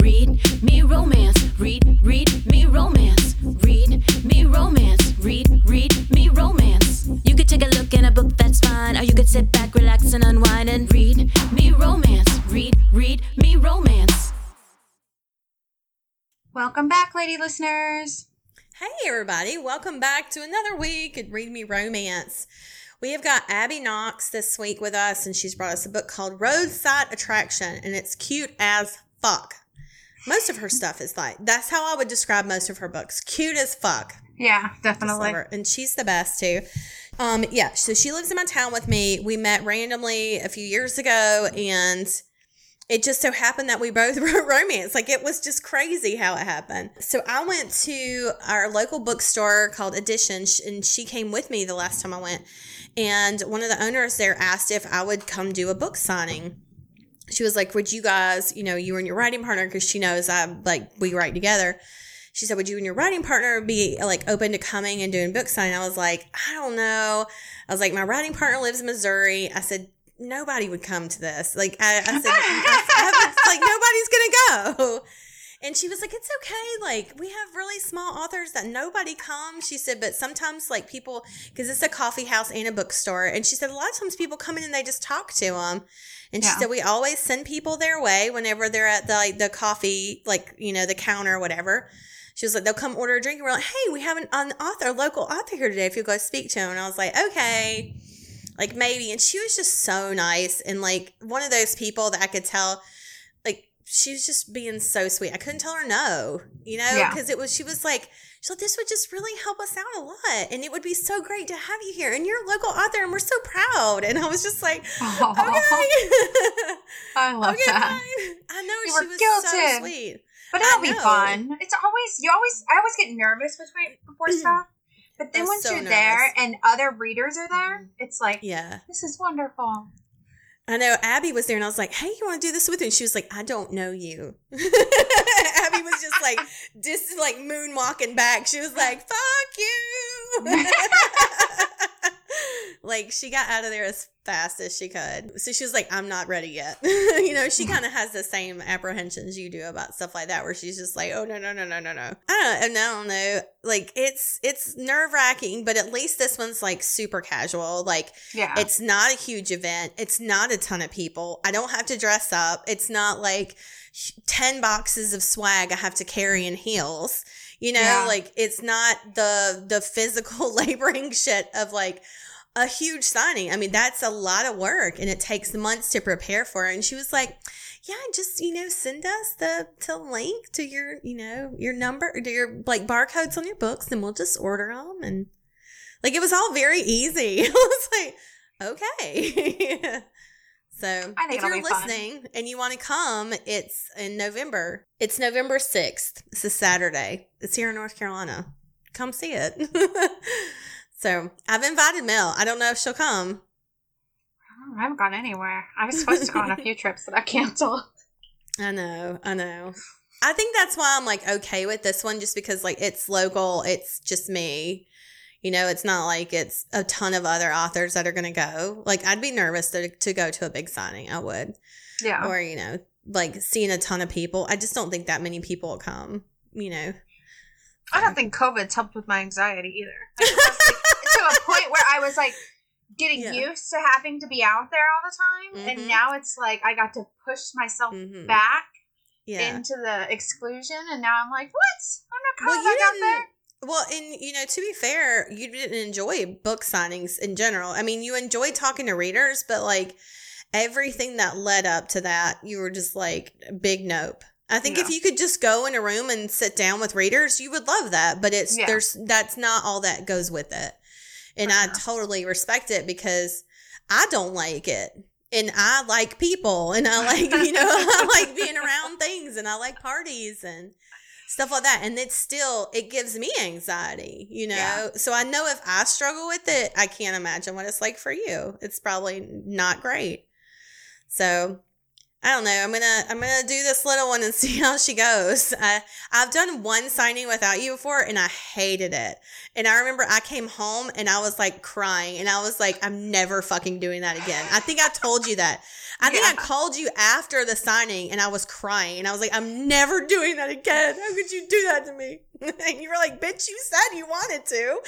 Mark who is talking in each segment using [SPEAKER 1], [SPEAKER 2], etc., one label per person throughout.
[SPEAKER 1] read me romance. Read, read me romance. Read me romance. Read, read me romance. You could take a look in a book, that's fine. Or you could sit back, relax, and unwind and read me romance. Read, read me romance.
[SPEAKER 2] Welcome back, lady listeners.
[SPEAKER 3] Hey, everybody. Welcome back to another week at Read Me Romance. We have got Abby Knox this week with us, and she's brought us a book called Roadside Attraction, and it's cute as fuck. Most of her stuff is like, that's how I would describe most of her books. Cute as fuck.
[SPEAKER 2] Yeah, definitely.
[SPEAKER 3] And she's the best too. Um, yeah, so she lives in my town with me. We met randomly a few years ago, and it just so happened that we both wrote romance. Like it was just crazy how it happened. So I went to our local bookstore called Edition, and she came with me the last time I went. And one of the owners there asked if I would come do a book signing. She was like, "Would you guys, you know, you and your writing partner, because she knows I like we write together." She said, "Would you and your writing partner be like open to coming and doing book signing?" I was like, "I don't know." I was like, "My writing partner lives in Missouri." I said, "Nobody would come to this." Like I, I said, I, I haven't- like nobody's gonna go. And she was like, "It's okay. Like we have really small authors that nobody comes." She said, "But sometimes like people, because it's a coffee house and a bookstore." And she said, "A lot of times people come in and they just talk to them." And she
[SPEAKER 2] Yeah.
[SPEAKER 3] said, "We always send people their way whenever they're at the like the coffee, like you know, the counter or whatever." She was like, "They'll come order a drink." And we're like, "Hey, we have an, an author, local author here today. If you'll go speak to him." And I was like, "Okay." Like maybe, and she was just so nice and like one of those people that I could tell, like she was just being so sweet. I couldn't tell her no, you know,
[SPEAKER 2] Yeah.
[SPEAKER 3] because it was she was like, so this would just really help us out a lot, and it would be so great to have you here, and you're a local author, and we're so proud. And I was just like,
[SPEAKER 2] Oh,
[SPEAKER 3] okay,
[SPEAKER 2] I love
[SPEAKER 3] okay,
[SPEAKER 2] that.
[SPEAKER 3] fine. I know
[SPEAKER 2] You
[SPEAKER 3] she
[SPEAKER 2] were
[SPEAKER 3] was so sweet.
[SPEAKER 2] But it'll be fun. It's always you always I always get nervous before before stuff. But then
[SPEAKER 3] I'm
[SPEAKER 2] once
[SPEAKER 3] so
[SPEAKER 2] you're there and other readers are there, mm-hmm. it's like
[SPEAKER 3] Yeah.
[SPEAKER 2] this is wonderful.
[SPEAKER 3] I know Abby was there and I was like, hey, you want to do this with me? And she was like, I don't know you. Abby was just like, just like moonwalking back. She was like, fuck you. like she got out of there as fast as she could. So she was like, I'm not ready yet. you know, she kind of has the same apprehensions you do about stuff like that, where she's just like, oh, no, no, no, no, no, no. I don't, I don't know. Like it's, it's nerve wracking, but at least this one's like super casual. Like,
[SPEAKER 2] Yeah.
[SPEAKER 3] it's not a huge event. It's not a ton of people. I don't have to dress up. It's not like 10 boxes of swag I have to carry in heels. You know,
[SPEAKER 2] Yeah.
[SPEAKER 3] like it's not the the physical laboring shit of like a huge signing. I mean, that's a lot of work and it takes months to prepare for it. And she was like, yeah, just, you know, send us the, the link to your, you know, your number, to your like barcodes on your books and we'll just order them. And like, it was all very easy. I was like, okay. so if you're
[SPEAKER 2] be fun.
[SPEAKER 3] listening and you want to come, it's in November. It's November 6th. It's a Saturday. It's here in North Carolina. Come see it. so I've invited Mel. I don't know if she'll come.
[SPEAKER 2] I haven't gone anywhere. I was supposed to go on a few trips that I canceled.
[SPEAKER 3] I know, I know. I think that's why I'm like okay with this one, just because like it's local, it's just me. You know, it's not like it's a ton of other authors that are going to go. Like, I'd be nervous to, to go to a big signing. I would.
[SPEAKER 2] Yeah.
[SPEAKER 3] Or, you know, like seeing a ton of people. I just don't think that many people will come, you know.
[SPEAKER 2] I don't think COVID's helped with my anxiety either. Like, was, like, to a point where I was like getting
[SPEAKER 3] Yeah.
[SPEAKER 2] used to having to be out there all the time,
[SPEAKER 3] Mhm.
[SPEAKER 2] and now it's like I got to push myself
[SPEAKER 3] Mhm.
[SPEAKER 2] back
[SPEAKER 3] Yeah.
[SPEAKER 2] into the exclusion, and now I'm like, what? I'm not
[SPEAKER 3] Well,
[SPEAKER 2] coming back out there.
[SPEAKER 3] Well, and you know, to be fair, you didn't enjoy book signings in general. I mean, you enjoyed talking to readers, but like everything that led up to that, you were just like big nope. I think if you could just go in a room and sit down with readers, you would love that. But it's
[SPEAKER 2] Yeah.
[SPEAKER 3] there's that's not all that goes with it. And I
[SPEAKER 2] Uh-huh.
[SPEAKER 3] totally respect it because I don't like it. And I like people and I like, you know, I like being around things and I like parties and stuff like that. And it's still, it gives me anxiety, you know?
[SPEAKER 2] Yeah.
[SPEAKER 3] So I know if I struggle with it, I can't imagine what it's like for you. It's probably not great. So I don't know. I'm gonna I'm gonna do this little one and see how she goes. I I've done one signing without you before, and I hated it. And I remember I came home and I was like crying, and I was like, I'm never fucking doing that again. I think I told you that. I think I called you after the signing, and I was crying, and I was like, I'm never doing that again. How could you do that to me? And you were like, bitch, you said you wanted to.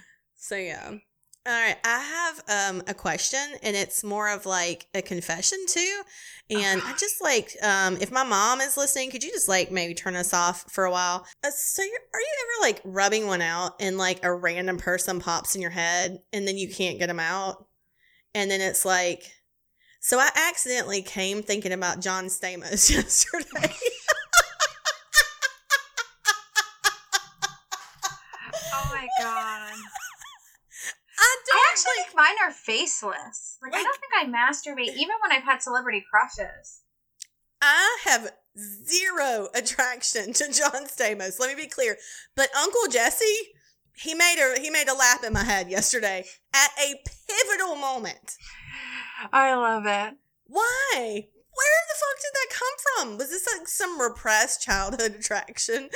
[SPEAKER 3] So yeah. All right, I have um a question and it's more of like a confession too. And I just like um if my mom is listening, could you just like maybe turn us off for a while? Uh, so you're, are you ever like rubbing one out and like a random person pops in your head and then you can't get them out? And then it's like so I accidentally came thinking about John Stamos yesterday.
[SPEAKER 2] Oh my god.
[SPEAKER 3] I don't
[SPEAKER 2] I actually mine are faceless. Like, I don't think I masturbate even when I've had celebrity crushes.
[SPEAKER 3] I have zero attraction to John Stamos. Let me be clear. But Uncle Jesse, he made a he made a lap in my head yesterday at a pivotal moment.
[SPEAKER 2] I love it.
[SPEAKER 3] Why? Where the fuck did that from? Was this like some repressed childhood attraction?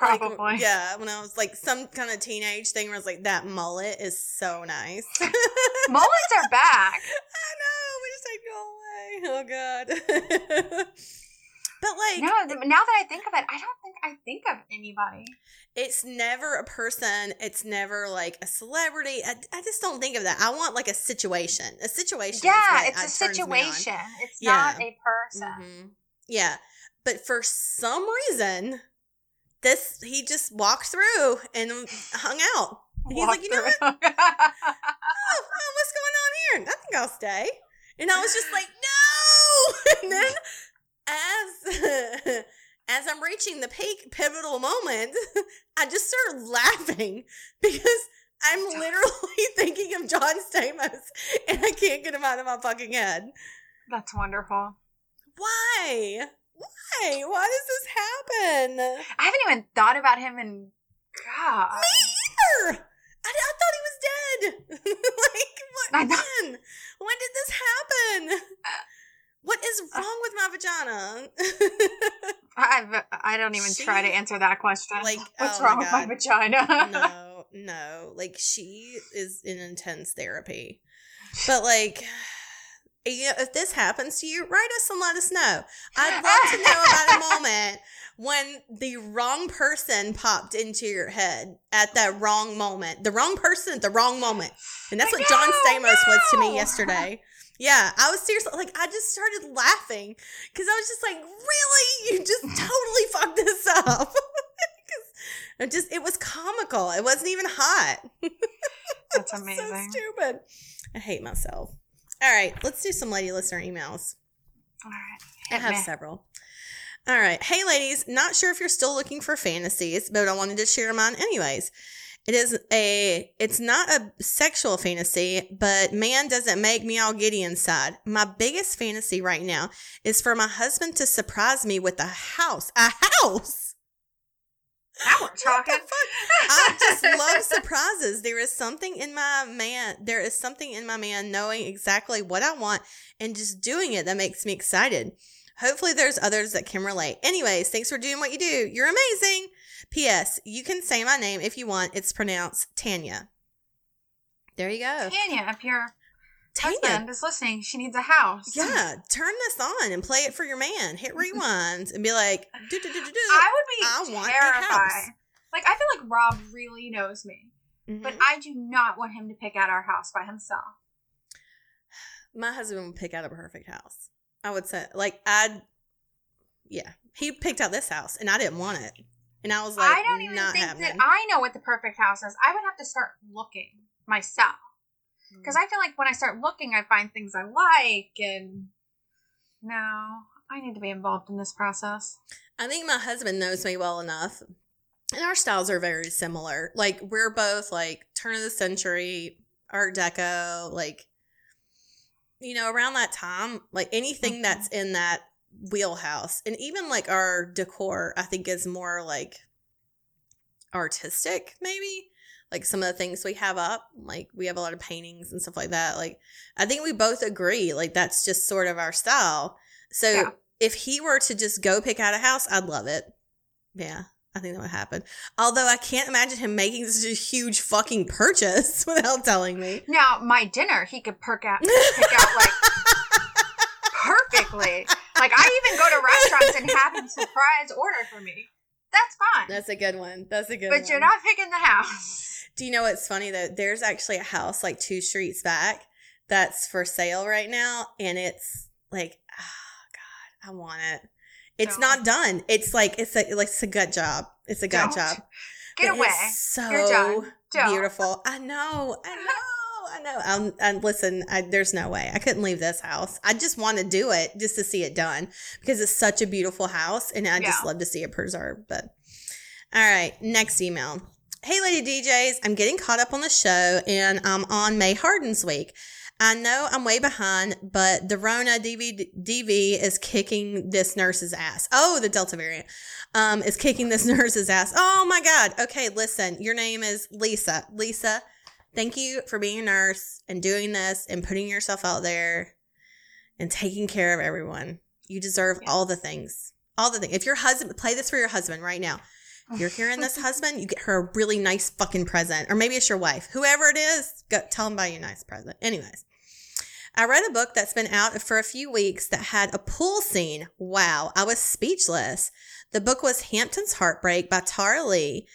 [SPEAKER 3] Like,
[SPEAKER 2] Probably.
[SPEAKER 3] yeah, when I was like some kind of teenage thing where I was like, that mullet is so nice.
[SPEAKER 2] Mullets are back.
[SPEAKER 3] I know, we just like go away. Oh god. but like
[SPEAKER 2] No, th- now that I think of it, I don't think I think of anybody.
[SPEAKER 3] it's never a person it's never like a celebrity I, I just don't think of that i want like a situation a situation
[SPEAKER 2] Yeah, it's a
[SPEAKER 3] turns me on.
[SPEAKER 2] situation. It's
[SPEAKER 3] Yeah.
[SPEAKER 2] not a person.
[SPEAKER 3] Mhm. Yeah but for some reason this he just walked through and hung out. He's
[SPEAKER 2] Walk
[SPEAKER 3] like you know what? Oh, oh, what's going on here? I think i'll stay. And i was just like no! And then as as i'm reaching the peak pivotal moment i just started laughing because i'm literally thinking of john stamos and i can't get him out of my fucking head.
[SPEAKER 2] That's wonderful.
[SPEAKER 3] Why why why does this happen
[SPEAKER 2] I haven't even thought about him in God.
[SPEAKER 3] Me either. I, I thought he was dead. like, what?
[SPEAKER 2] Know.
[SPEAKER 3] When? When did this happen? What is uh, wrong with my vagina?
[SPEAKER 2] I I don't even try to answer that question.
[SPEAKER 3] Like,
[SPEAKER 2] what's
[SPEAKER 3] oh my
[SPEAKER 2] wrong with my vagina?
[SPEAKER 3] no, no. Like, she is in intense therapy. But, like, if this happens to you, write us and let us know. I'd love to know about a moment when the wrong person popped into your head at that wrong moment. The wrong person at the wrong moment. And that's what John
[SPEAKER 2] no,
[SPEAKER 3] Stamos was to me yesterday. Yeah, I was seriously like, I just started laughing because I was just like, really? You just totally fucked this up. it just, it was comical. It wasn't even hot.
[SPEAKER 2] That's amazing.
[SPEAKER 3] so stupid. I hate myself. All right, let's do some lady listener emails.
[SPEAKER 2] All right.
[SPEAKER 3] I have
[SPEAKER 2] me.
[SPEAKER 3] several. All right. Hey, ladies, not sure if you're still looking for fantasies, but I wanted to share mine anyways. It is a, it's not a sexual fantasy, but man, does it make me all giddy inside. My biggest fantasy right now is for my husband to surprise me with a house. A house! What the
[SPEAKER 2] talking.
[SPEAKER 3] I just love surprises. There is something in my man, there is something in my man knowing exactly what I want and just doing it that makes me excited. Hopefully, there's others that can relate. Anyways, thanks for doing what you do. You're amazing. P.S. You can say my name if you want. It's pronounced Tanya. There you go.
[SPEAKER 2] Tanya, if your
[SPEAKER 3] Tanya.
[SPEAKER 2] Husband is listening, she needs a house.
[SPEAKER 3] Yeah, turn this on and play it for your man. Hit rewind and be like, do do do do do.
[SPEAKER 2] I would
[SPEAKER 3] I
[SPEAKER 2] be
[SPEAKER 3] want a
[SPEAKER 2] terrified. Like I feel like Rob really knows me,
[SPEAKER 3] Mhm.
[SPEAKER 2] but I do not want him to pick out our house by himself.
[SPEAKER 3] my husband would pick out a perfect house. I would say, like, I'd, yeah, he picked out this house and I didn't want it. And I was like,
[SPEAKER 2] I don't even think
[SPEAKER 3] happening.
[SPEAKER 2] that I know what the perfect house is. I would have to start looking myself. Because I feel like when I start looking, I find things I like, and no, I need to be involved in this process.
[SPEAKER 3] I think my husband knows me well enough. And our styles are very similar. Like, we're both like turn of the century, Art Deco, like, you know, around that time, like anything
[SPEAKER 2] Mhm.
[SPEAKER 3] that's in that wheelhouse. And even like our decor, I think is more like artistic, maybe. Like some of the things we have up. Like we have a lot of paintings and stuff like that. Like I think we both agree like that's just sort of our style. So
[SPEAKER 2] Yeah.
[SPEAKER 3] if he were to just go pick out a house, I'd love it. Yeah. I think that would happen. Although I can't imagine him making such a huge fucking purchase without telling me.
[SPEAKER 2] Now, my dinner, he could perk out, pick out like perfectly. Like I even go to restaurants and have him surprise order for me. That's fine.
[SPEAKER 3] That's a good one. That's a good
[SPEAKER 2] but
[SPEAKER 3] one.
[SPEAKER 2] But you're not picking the house.
[SPEAKER 3] Do you know what's funny though? There's actually a house like two streets back that's for sale right now, and it's like, oh god, I want it. It's
[SPEAKER 2] Don't.
[SPEAKER 3] not done. It's like it's a like it's a gut job. It's a gut
[SPEAKER 2] Don't.
[SPEAKER 3] job.
[SPEAKER 2] Get
[SPEAKER 3] But
[SPEAKER 2] away.
[SPEAKER 3] It's so
[SPEAKER 2] You're done. Don't.
[SPEAKER 3] beautiful. I know. I know. I know. Um, and listen, I, there's no way I couldn't leave this house. I just want to do it just to see it done because it's such a beautiful house, and I just love to see it preserved. But all right, next email. Hey, Lady DJs, I'm getting caught up on the show, and I'm on May Harden's week. I know I'm way behind, but the Rona DV, DV is kicking this nurse's ass. Oh, the Delta variant um, is kicking this nurse's ass. Oh my God. Okay, listen, your name is Lisa. Lisa, thank you for being a nurse and doing this and putting yourself out there and taking care of everyone. You deserve
[SPEAKER 2] Yeah.
[SPEAKER 3] all the things. All the things. If your husband, play this for your husband right now. If you're hearing this husband, you get her a really nice fucking present. Or maybe it's your wife. Whoever it is, go tell him buy you a nice present. Anyways. I read a book that's been out for a few weeks that had a pool scene. Wow, I was speechless. The book was Hampton's Heartbreak by Tara Lee.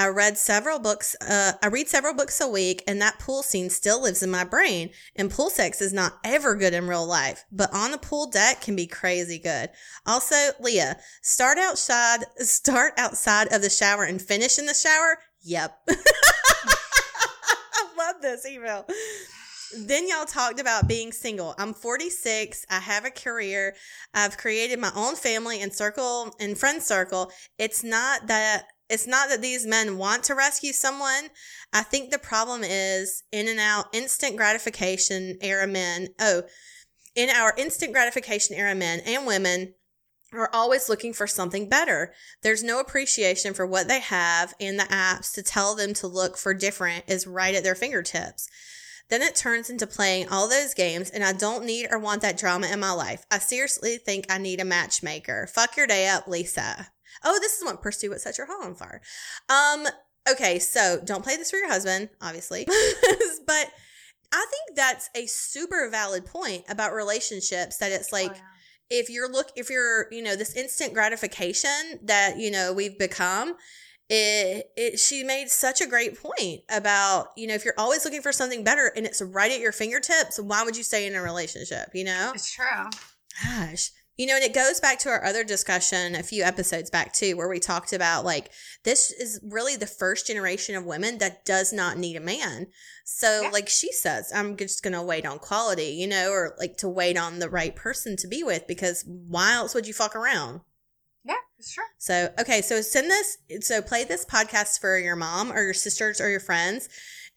[SPEAKER 3] I read several books. Uh, I read several books a week, and that pool scene still lives in my brain. And pool sex is not ever good in real life, but on the pool deck can be crazy good. Also, Leah, start outside. Start outside of the shower and finish in the shower. Yep. I love this email. Then y'all talked about being single. I'm 46. I have a career. I've created my own family and circle and friend circle. It's not that it's not that these men want to rescue someone. I think the problem is in and out instant gratification era men. Oh, in our instant gratification era men and women are always looking for something better. There's no appreciation for what they have, and the apps to tell them to look for different is right at their fingertips. Then it turns into playing all those games, and I don't need or want that drama in my life. I seriously think I need a matchmaker. Fuck your day up, Lisa. Oh, this is what pursue what set your heart on fire. Um, okay, so don't play this for your husband, obviously. but I think that's a super valid point about relationships that it's like
[SPEAKER 2] Oh, yeah.
[SPEAKER 3] if you're look if you're you know this instant gratification that you know we've become it, it she made such a great point about you know if you're always looking for something better and it's right at your fingertips why would you stay in a relationship you know
[SPEAKER 2] It's true.
[SPEAKER 3] gosh you know and it goes back to our other discussion a few episodes back too where we talked about like this is really the first generation of women that does not need a man so
[SPEAKER 2] Yeah.
[SPEAKER 3] like she says i'm just gonna wait on quality you know or like to wait on the right person to be with because why else would you fuck around
[SPEAKER 2] Yeah, it's true.
[SPEAKER 3] so, okay, so send this, so play this podcast for your mom or your sisters or your friends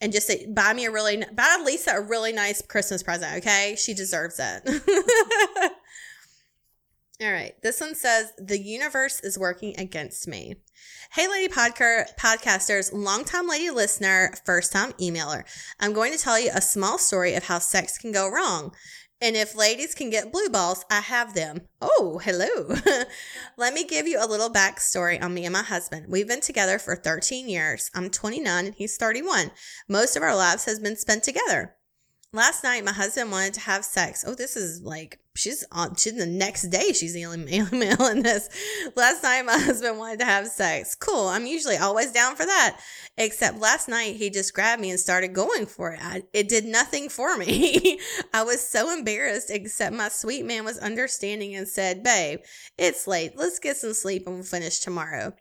[SPEAKER 3] and just say, buy me a really, buy Lisa a really nice Christmas present, okay? She deserves it. All right, this one says, the universe is working against me. Hey, lady podca- podcasters, longtime lady listener, first time emailer. I'm going to tell you a small story of how sex can go wrong. And if ladies can get blue balls, I have them. Oh, hello. Let me give you a little backstory on me and my husband. We've been together for 13 years. I'm 29 and he's 31. Most of our lives has been spent together. Last night, my husband wanted to have sex. Oh, this is like she's on. She's the next day. She's the only male male in this. Last night, my husband wanted to have sex. Cool. I'm usually always down for that. Except last night, he just grabbed me and started going for it. I, it did nothing for me. I was so embarrassed. Except my sweet man was understanding and said, "Babe, it's late. Let's get some sleep and we'll finish tomorrow."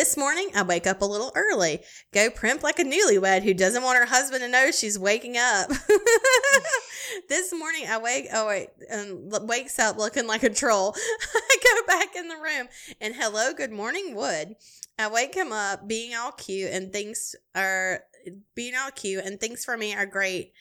[SPEAKER 3] This morning, I wake up a little early, go primp like a newlywed who doesn't want her husband to know she's waking up. this morning, I wake, oh wait, um, l- wakes up looking like a troll. I go back in the room and hello, good morning, Wood. I wake him up being all cute and things are being all cute and things for me are great.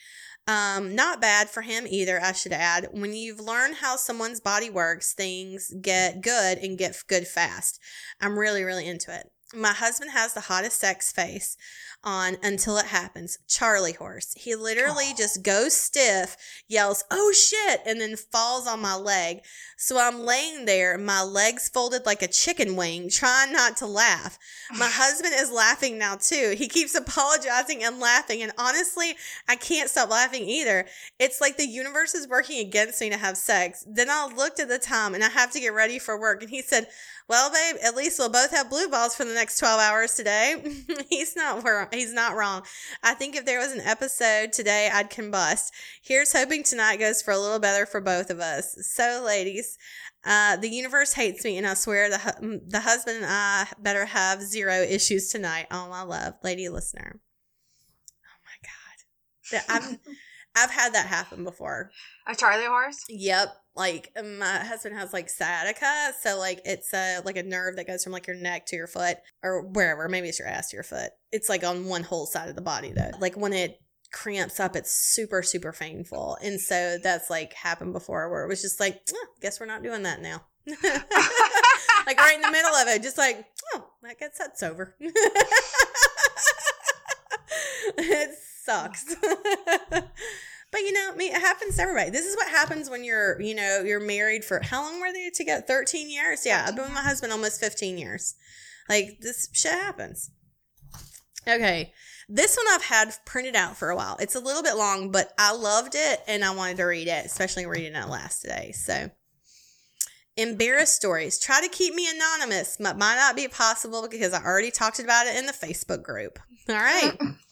[SPEAKER 3] Um, not bad for him either, I should add. When you've learned how someone's body works, things get good and get good fast. I'm really, really into it. My husband has the hottest sex face on until it happens. Charlie horse. He literally
[SPEAKER 2] Oh.
[SPEAKER 3] just goes stiff, yells, oh shit, and then falls on my leg. So I'm laying there, my legs folded like a chicken wing, trying not to laugh. My husband is laughing now too. He keeps apologizing and laughing. And honestly, I can't stop laughing either. It's like the universe is working against me to have sex. Then I looked at the time and I have to get ready for work. And he said, well, babe, at least we'll both have blue balls for the next 12 hours today. he's not wrong. He's not wrong. I think if there was an episode today, I'd combust. Here's hoping tonight goes for a little better for both of us. So, ladies, uh, the universe hates me, and I swear the hu- the husband and I better have zero issues tonight. All my love, lady listener. Oh my god, That- I've had that happen before.
[SPEAKER 2] A Charlie horse?
[SPEAKER 3] Yep. Like my husband has like sciatica, so like it's a like a nerve that goes from like your neck to your foot or wherever. Maybe it's your ass to your foot. It's like on one whole side of the body though. Like when it cramps up, it's super super painful, and so that's like happened before where it was just like, "Oh, guess we're not doing that now. like right in the middle of it, just like, oh, I guess that's over. it sucks. but you know, I mean, it happens to everybody. This is what happens when you're, you know, you're married for how long were they together? 13 years? Yeah, I've been with my husband almost 15 years. Like, this shit happens. Okay. This one I've had printed out for a while. It's a little bit long, but I loved it and I wanted to read it, especially reading it last today. So, embarrassed stories. Try to keep me anonymous, but might not be possible because I already talked about it in the Facebook group. All right.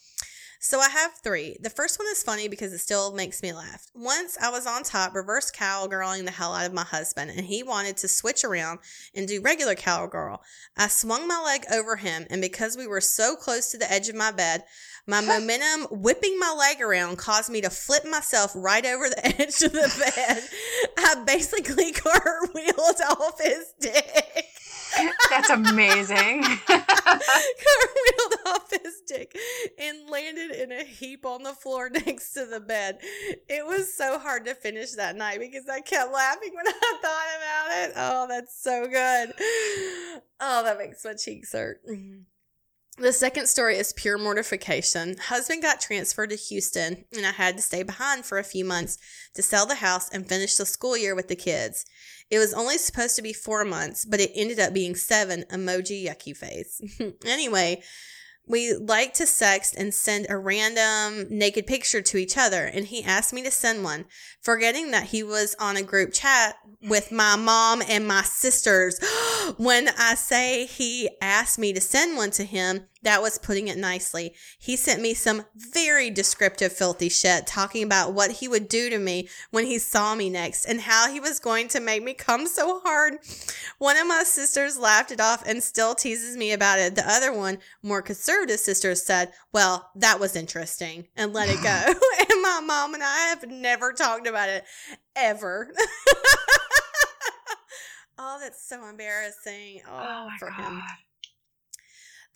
[SPEAKER 3] So I have three. The first one is funny because it still makes me laugh. Once I was on top, reverse cowgirling the hell out of my husband, and he wanted to switch around and do regular cowgirl. I swung my leg over him, and because we were so close to the edge of my bed, my momentum whipping my leg around caused me to flip myself right over the edge of the bed. I basically cartwheeled off his dick.
[SPEAKER 2] That's amazing.
[SPEAKER 3] cartwheeled off his dick and landed in a heap on the floor next to the bed. It was so hard to finish that night because I kept laughing when I thought about it. Oh, that's so good. Oh, that makes my cheeks hurt. Mm-hmm. The second story is pure mortification. Husband got transferred to Houston, and I had to stay behind for a few months to sell the house and finish the school year with the kids. It was only supposed to be four months, but it ended up being seven emoji yucky face. anyway, we like to sext and send a random naked picture to each other, and he asked me to send one, forgetting that he was on a group chat with my mom and my sisters. when I say he asked me to send one to him, that was putting it nicely. He sent me some very descriptive filthy shit talking about what he would do to me when he saw me next and how he was going to make me come so hard. One of my sisters laughed it off and still teases me about it. The other one, more conservative sister, said, Well, that was interesting and let it go. and my mom and I have never talked about it ever. oh, that's so embarrassing. Oh,
[SPEAKER 2] oh my
[SPEAKER 3] for
[SPEAKER 2] god.
[SPEAKER 3] him.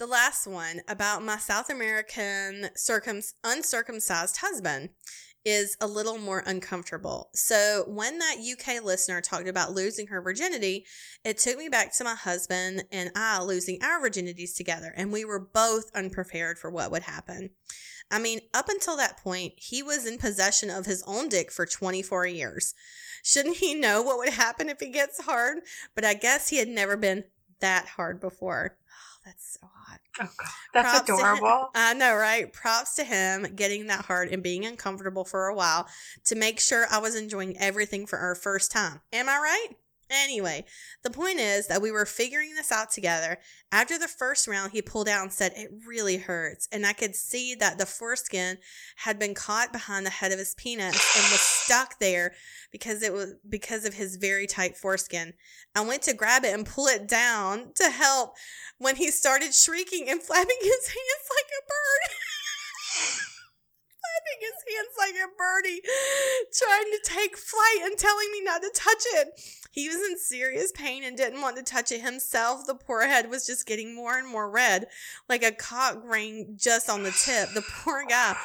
[SPEAKER 3] The last one about my South American circum- uncircumcised husband is a little more uncomfortable. So, when that UK listener talked about losing her virginity, it took me back to my husband and I losing our virginities together, and we were both unprepared for what would happen. I mean, up until that point, he was in possession of his own dick for 24 years. Shouldn't he know what would happen if he gets hard? But I guess he had never been that hard before. That's so hot.
[SPEAKER 2] Oh god. That's
[SPEAKER 3] Props
[SPEAKER 2] adorable.
[SPEAKER 3] I know, right? Props to him getting that hard and being uncomfortable for a while to make sure I was enjoying everything for our first time. Am I right? Anyway, the point is that we were figuring this out together. After the first round, he pulled out and said, It really hurts. And I could see that the foreskin had been caught behind the head of his penis and was stuck there because it was because of his very tight foreskin. I went to grab it and pull it down to help when he started shrieking and flapping his hands like a bird. flapping his hands like a birdie, trying to take flight and telling me not to touch it. He was in serious pain and didn't want to touch it himself. The poor head was just getting more and more red, like a cock ring just on the tip. The poor guy.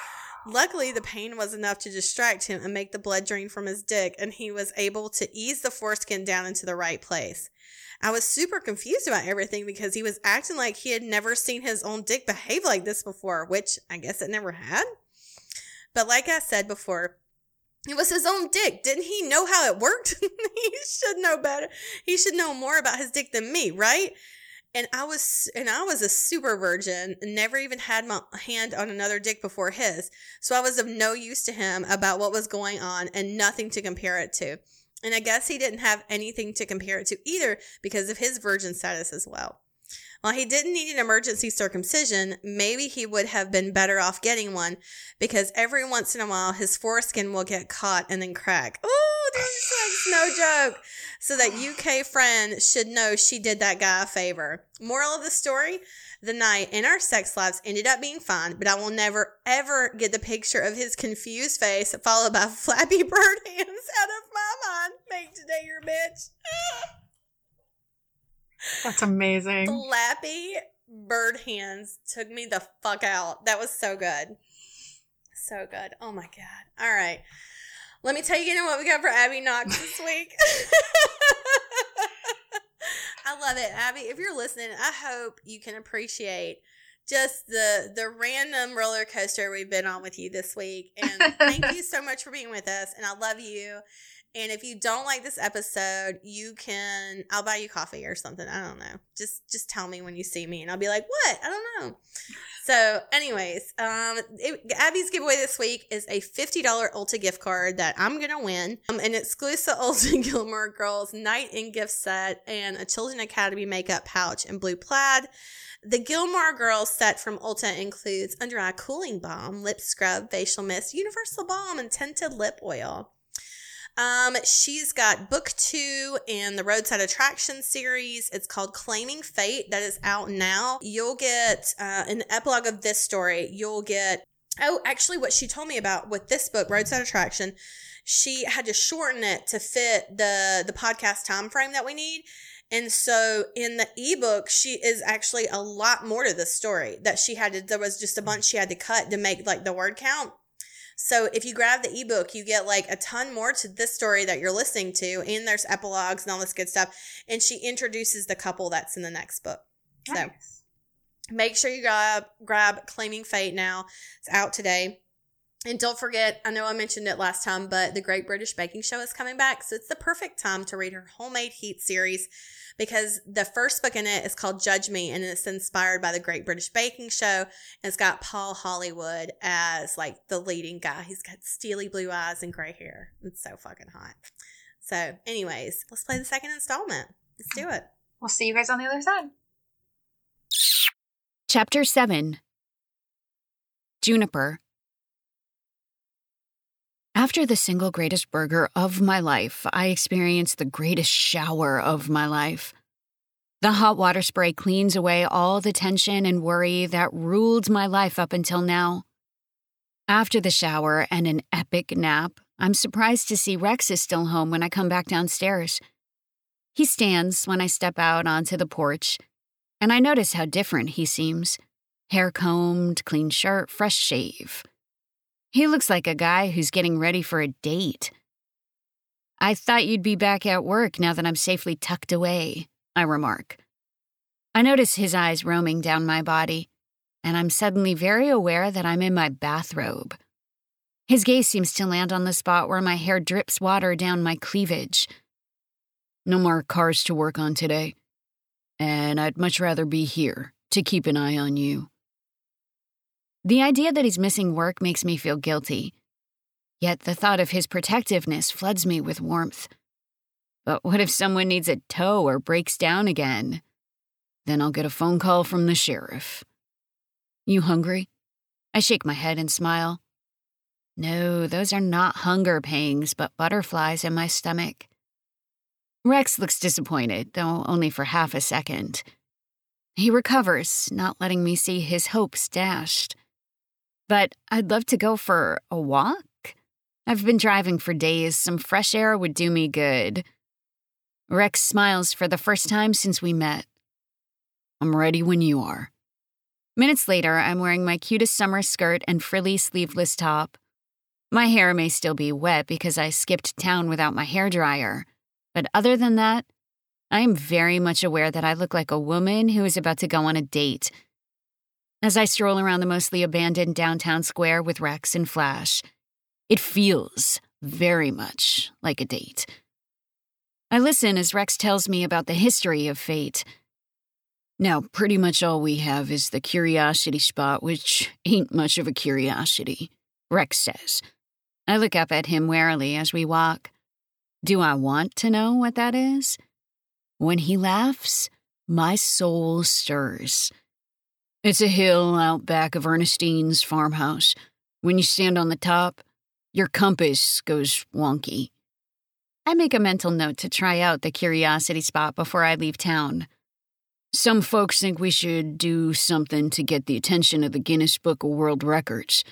[SPEAKER 3] Luckily, the pain was enough to distract him and make the blood drain from his dick, and he was able to ease the foreskin down into the right place. I was super confused about everything because he was acting like he had never seen his own dick behave like this before, which I guess it never had. But like I said before, it was his own dick. Didn't he know how it worked? he should know better. He should know more about his dick than me, right? and I was and I was a super virgin, never even had my hand on another dick before his. So I was of no use to him about what was going on and nothing to compare it to. And I guess he didn't have anything to compare it to either because of his virgin status as well. While he didn't need an emergency circumcision, maybe he would have been better off getting one because every once in a while his foreskin will get caught and then crack. Oh, this is like no joke. So that UK friend should know she did that guy a favor. Moral of the story the night in our sex lives ended up being fine, but I will never ever get the picture of his confused face followed by flappy bird hands out of my mind. Make today your bitch.
[SPEAKER 2] That's amazing.
[SPEAKER 3] Flappy bird hands took me the fuck out. That was so good. So good. Oh my God. All right. Let me tell you again what we got for Abby Knox this week. I love it. Abby, if you're listening, I hope you can appreciate just the the random roller coaster we've been on with you this week. And thank you so much for being with us. And I love you. And if you don't like this episode, you can I'll buy you coffee or something. I don't know. Just just tell me when you see me and I'll be like, "What? I don't know." So, anyways, um it, Abby's giveaway this week is a $50 Ulta gift card that I'm going to win. Um, an exclusive Ulta Gilmore Girls night in gift set and a Chilton Academy makeup pouch in blue plaid. The Gilmore Girls set from Ulta includes under eye cooling balm, lip scrub, facial mist, universal balm, and tinted lip oil. Um, she's got book two in the Roadside Attraction series. It's called Claiming Fate. That is out now. You'll get uh, the epilogue of this story. You'll get oh, actually, what she told me about with this book, Roadside Attraction, she had to shorten it to fit the the podcast time frame that we need. And so in the ebook, she is actually a lot more to the story that she had to, there was just a bunch she had to cut to make like the word count. So if you grab the ebook, you get like a ton more to this story that you're listening to, and there's epilogues and all this good stuff. And she introduces the couple that's in the next book.
[SPEAKER 2] Nice.
[SPEAKER 3] So make sure you grab grab Claiming Fate now. It's out today. And don't forget, I know I mentioned it last time, but the Great British Baking Show is coming back. So it's the perfect time to read her Homemade Heat series because the first book in it is called Judge Me and it's inspired by the Great British Baking Show. And it's got Paul Hollywood as like the leading guy. He's got steely blue eyes and gray hair. It's so fucking hot. So, anyways, let's play the second installment. Let's do it.
[SPEAKER 2] We'll see you guys on the other side.
[SPEAKER 4] Chapter 7 Juniper. After the single greatest burger of my life, I experienced the greatest shower of my life. The hot water spray cleans away all the tension and worry that ruled my life up until now. After the shower and an epic nap, I'm surprised to see Rex is still home when I come back downstairs. He stands when I step out onto the porch, and I notice how different he seems hair combed, clean shirt, fresh shave. He looks like a guy who's getting ready for a date. I thought you'd be back at work now that I'm safely tucked away, I remark. I notice his eyes roaming down my body, and I'm suddenly very aware that I'm in my bathrobe. His gaze seems to land on the spot where my hair drips water down my cleavage. No more cars to work on today, and I'd much rather be here to keep an eye on you. The idea that he's missing work makes me feel guilty. Yet the thought of his protectiveness floods me with warmth. But what if someone needs a tow or breaks down again? Then I'll get a phone call from the sheriff. You hungry? I shake my head and smile. No, those are not hunger pangs, but butterflies in my stomach. Rex looks disappointed, though only for half a second. He recovers, not letting me see his hopes dashed. But I'd love to go for a walk. I've been driving for days. Some fresh air would do me good. Rex smiles for the first time since we met. I'm ready when you are. Minutes later, I'm wearing my cutest summer skirt and frilly sleeveless top. My hair may still be wet because I skipped town without my hair dryer, but other than that, I am very much aware that I look like a woman who is about to go on a date. As I stroll around the mostly abandoned downtown square with Rex and Flash, it feels very much like a date. I listen as Rex tells me about the history of fate. Now, pretty much all we have is the curiosity spot, which ain't much of a curiosity, Rex says. I look up at him warily as we walk. Do I want to know what that is? When he laughs, my soul stirs. It's a hill out back of Ernestine's farmhouse. When you stand on the top, your compass goes wonky. I make a mental note to try out the curiosity spot before I leave town. Some folks think we should do something to get the attention of the Guinness Book of World Records,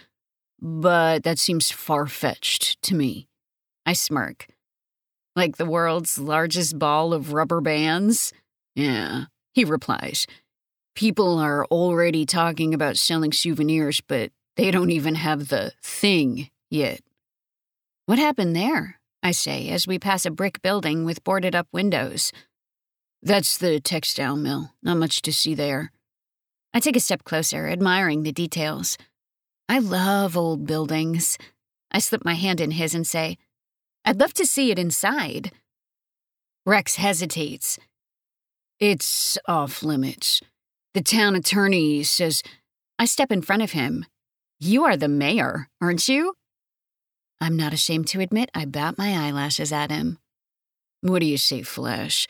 [SPEAKER 4] but that seems far fetched to me. I smirk. Like the world's largest ball of rubber bands? Yeah, he replies. People are already talking about selling souvenirs, but they don't even have the thing yet. What happened there? I say as we pass a brick building with boarded up windows. That's the textile mill. Not much to see there. I take a step closer, admiring the details. I love old buildings. I slip my hand in his and say, I'd love to see it inside. Rex hesitates. It's off limits. The town attorney says, I step in front of him. You are the mayor, aren't you? I'm not ashamed to admit I bat my eyelashes at him. What do you say, Flash?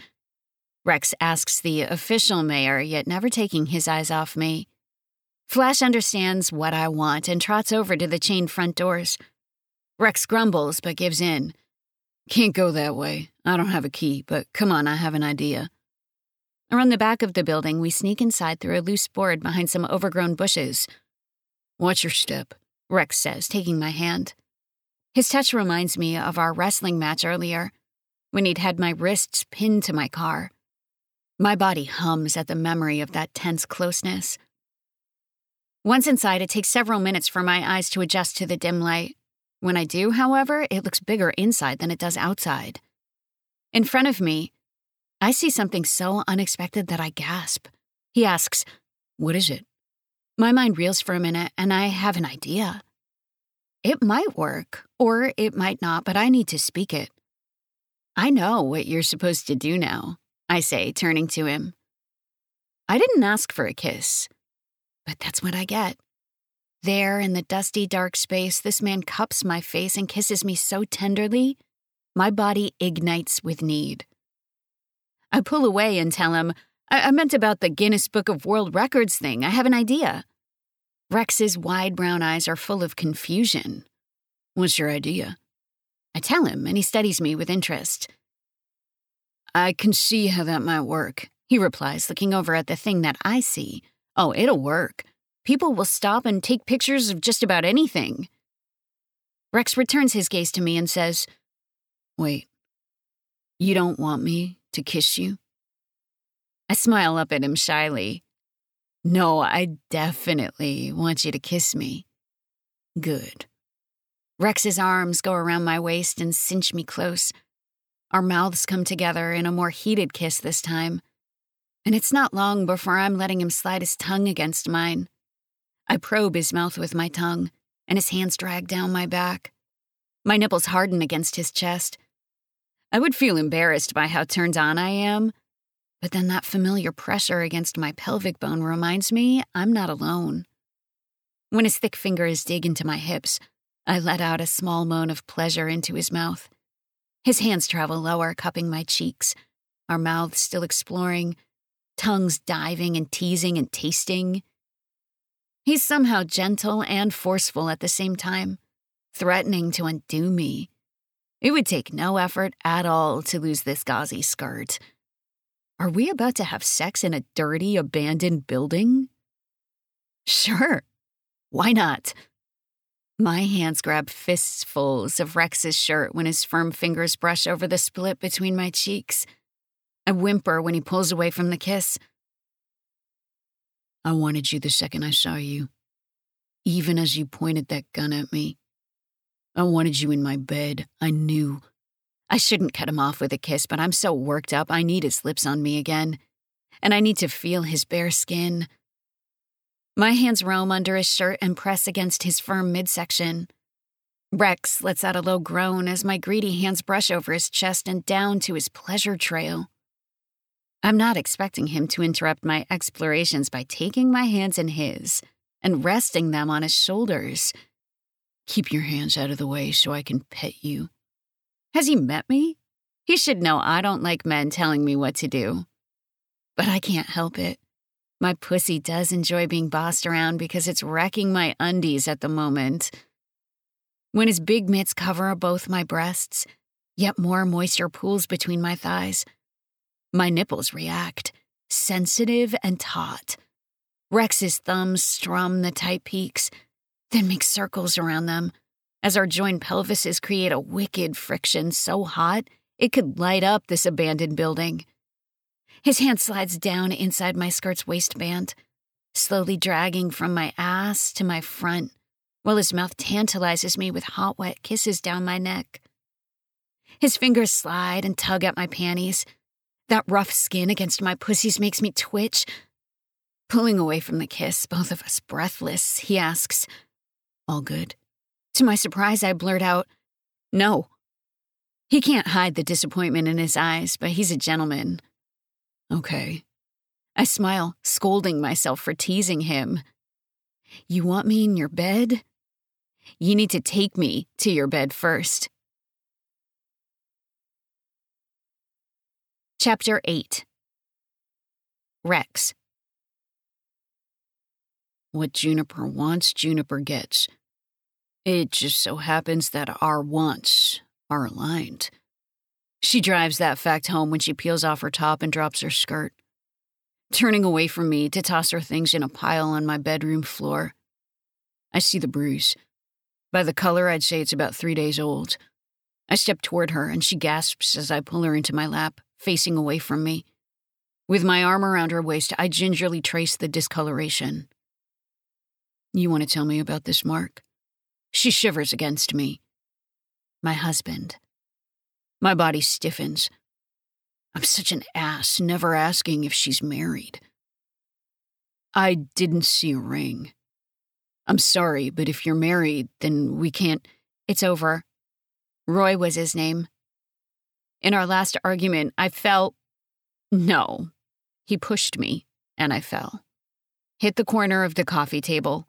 [SPEAKER 4] Rex asks the official mayor, yet never taking his eyes off me. Flash understands what I want and trots over to the chained front doors. Rex grumbles but gives in. Can't go that way. I don't have a key, but come on, I have an idea. Around the back of the building, we sneak inside through a loose board behind some overgrown bushes. Watch your step, Rex says, taking my hand. His touch reminds me of our wrestling match earlier, when he'd had my wrists pinned to my car. My body hums at the memory of that tense closeness. Once inside, it takes several minutes for my eyes to adjust to the dim light. When I do, however, it looks bigger inside than it does outside. In front of me, I see something so unexpected that I gasp. He asks, What is it? My mind reels for a minute, and I have an idea. It might work, or it might not, but I need to speak it. I know what you're supposed to do now, I say, turning to him. I didn't ask for a kiss, but that's what I get. There in the dusty, dark space, this man cups my face and kisses me so tenderly, my body ignites with need. I pull away and tell him, I, I meant about the Guinness Book of World Records thing. I have an idea. Rex's wide brown eyes are full of confusion. What's your idea? I tell him, and he studies me with interest. I can see how that might work, he replies, looking over at the thing that I see. Oh, it'll work. People will stop and take pictures of just about anything. Rex returns his gaze to me and says, Wait, you don't want me to kiss you? I smile up at him shyly. No, I definitely want you to kiss me. Good. Rex's arms go around my waist and cinch me close. Our mouths come together in a more heated kiss this time. And it's not long before I'm letting him slide his tongue against mine. I probe his mouth with my tongue, and his hands drag down my back. My nipples harden against his chest. I would feel embarrassed by how turned on I am, but then that familiar pressure against my pelvic bone reminds me I'm not alone. When his thick fingers dig into my hips, I let out a small moan of pleasure into his mouth. His hands travel lower, cupping my cheeks, our mouths still exploring, tongues diving and teasing and tasting. He's somehow gentle and forceful at the same time, threatening to undo me. It would take no effort at all to lose this gauzy skirt. Are we about to have sex in a dirty, abandoned building? Sure. Why not? My hands grab fistfuls of Rex's shirt when his firm fingers brush over the split between my cheeks. I whimper when he pulls away from the kiss. I wanted you the second I saw you. Even as you pointed that gun at me. I wanted you in my bed. I knew. I shouldn't cut him off with a kiss, but I'm so worked up, I need his lips on me again. And I need to feel his bare skin. My hands roam under his shirt and press against his firm midsection. Rex lets out a low groan as my greedy hands brush over his chest and down to his pleasure trail. I'm not expecting him to interrupt my explorations by taking my hands in his and resting them on his shoulders. Keep your hands out of the way so I can pet you. Has he met me? He should know I don't like men telling me what to do. But I can't help it. My pussy does enjoy being bossed around because it's wrecking my undies at the moment. When his big mitts cover both my breasts, yet more moisture pools between my thighs. My nipples react, sensitive and taut. Rex's thumbs strum the tight peaks, then make circles around them, as our joined pelvises create a wicked friction so hot it could light up this abandoned building. His hand slides down inside my skirt's waistband, slowly dragging from my ass to my front while his mouth tantalizes me with hot, wet kisses down my neck. His fingers slide and tug at my panties. That rough skin against my pussies makes me twitch. Pulling away from the kiss, both of us breathless, he asks, All good? To my surprise, I blurt out, No. He can't hide the disappointment in his eyes, but he's a gentleman. Okay. I smile, scolding myself for teasing him. You want me in your bed? You need to take me to your bed first. Chapter 8 Rex What Juniper wants, Juniper gets. It just so happens that our wants are aligned. She drives that fact home when she peels off her top and drops her skirt, turning away from me to toss her things in a pile on my bedroom floor. I see the bruise, by the color, I'd say it's about three days old. I step toward her, and she gasps as I pull her into my lap, facing away from me. With my arm around her waist, I gingerly trace the discoloration. You want to tell me about this, Mark? She shivers against me. My husband. My body stiffens. I'm such an ass, never asking if she's married. I didn't see a ring. I'm sorry, but if you're married, then we can't. It's over. Roy was his name. In our last argument, I fell. No. He pushed me, and I fell. Hit the corner of the coffee table.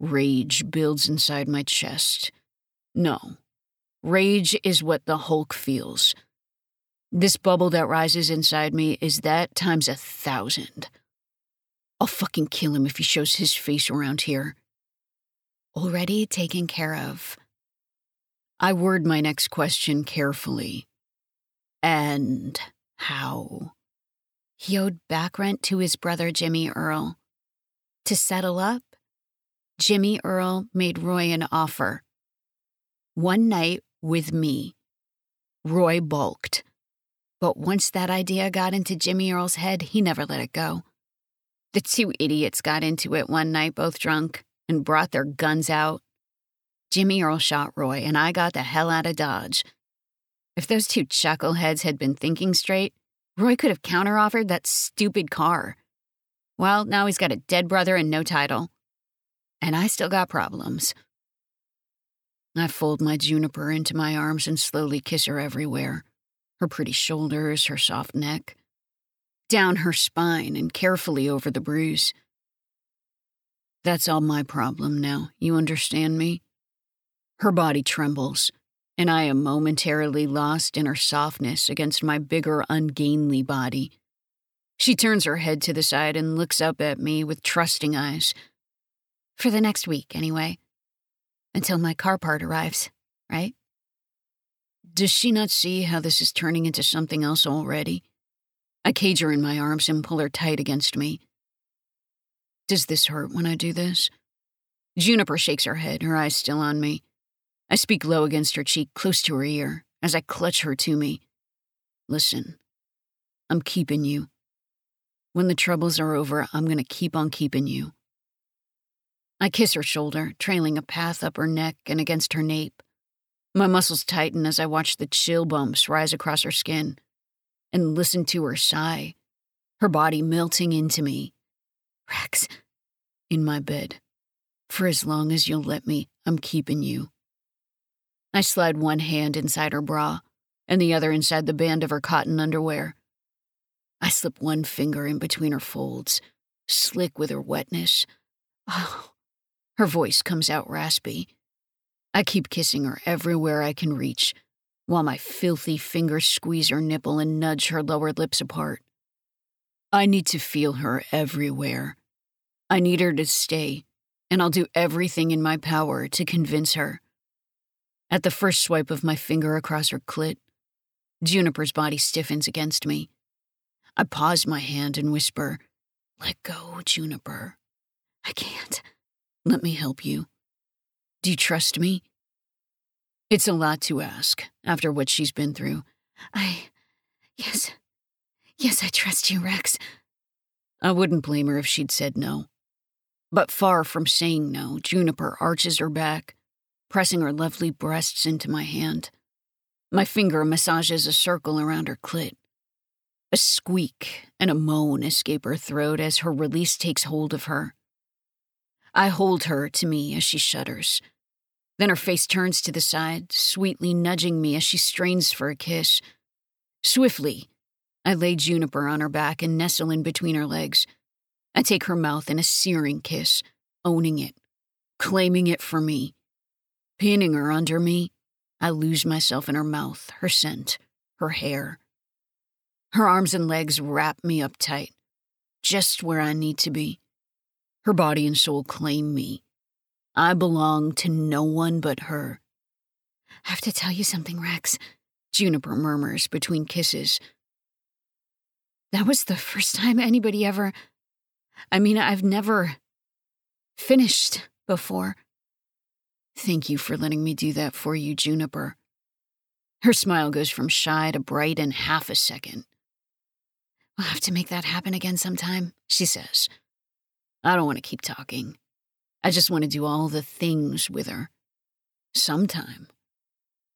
[SPEAKER 4] Rage builds inside my chest. No. Rage is what the Hulk feels. This bubble that rises inside me is that times a thousand. I'll fucking kill him if he shows his face around here. Already taken care of. I word my next question carefully. And how? He owed back rent to his brother Jimmy Earl. To settle up, Jimmy Earl made Roy an offer. One night with me. Roy balked. But once that idea got into Jimmy Earl's head, he never let it go. The two idiots got into it one night, both drunk, and brought their guns out. Jimmy Earl shot Roy, and I got the hell out of Dodge. If those two chuckleheads had been thinking straight, Roy could have counteroffered that stupid car. Well, now he's got a dead brother and no title. And I still got problems. I fold my juniper into my arms and slowly kiss her everywhere her pretty shoulders, her soft neck down her spine and carefully over the bruise. That's all my problem now, you understand me? Her body trembles, and I am momentarily lost in her softness against my bigger, ungainly body. She turns her head to the side and looks up at me with trusting eyes. For the next week, anyway. Until my car part arrives, right? Does she not see how this is turning into something else already? I cage her in my arms and pull her tight against me. Does this hurt when I do this? Juniper shakes her head, her eyes still on me. I speak low against her cheek, close to her ear, as I clutch her to me. Listen, I'm keeping you. When the troubles are over, I'm gonna keep on keeping you. I kiss her shoulder, trailing a path up her neck and against her nape. My muscles tighten as I watch the chill bumps rise across her skin and listen to her sigh, her body melting into me. Rex, in my bed. For as long as you'll let me, I'm keeping you. I slide one hand inside her bra and the other inside the band of her cotton underwear. I slip one finger in between her folds, slick with her wetness. Oh, her voice comes out raspy. I keep kissing her everywhere I can reach, while my filthy fingers squeeze her nipple and nudge her lower lips apart. I need to feel her everywhere. I need her to stay, and I'll do everything in my power to convince her. At the first swipe of my finger across her clit, Juniper's body stiffens against me. I pause my hand and whisper, Let go, Juniper. I can't. Let me help you. Do you trust me? It's a lot to ask after what she's been through.
[SPEAKER 1] I. Yes. Yes, I trust you, Rex.
[SPEAKER 4] I wouldn't blame her if she'd said no. But far from saying no, Juniper arches her back, pressing her lovely breasts into my hand. My finger massages a circle around her clit. A squeak and a moan escape her throat as her release takes hold of her. I hold her to me as she shudders. Then her face turns to the side, sweetly nudging me as she strains for a kiss. Swiftly, I lay Juniper on her back and nestle in between her legs. I take her mouth in a searing kiss, owning it, claiming it for me. Pinning her under me, I lose myself in her mouth, her scent, her hair. Her arms and legs wrap me up tight, just where I need to be. Her body and soul claim me. I belong to no one but her.
[SPEAKER 1] I have to tell you something, Rex,
[SPEAKER 4] Juniper murmurs between kisses.
[SPEAKER 1] That was the first time anybody ever. I mean, I've never finished before.
[SPEAKER 4] Thank you for letting me do that for you, Juniper. Her smile goes from shy to bright in half a second.
[SPEAKER 1] We'll have to make that happen again sometime, she says.
[SPEAKER 4] I don't want to keep talking. I just want to do all the things with her. Sometime.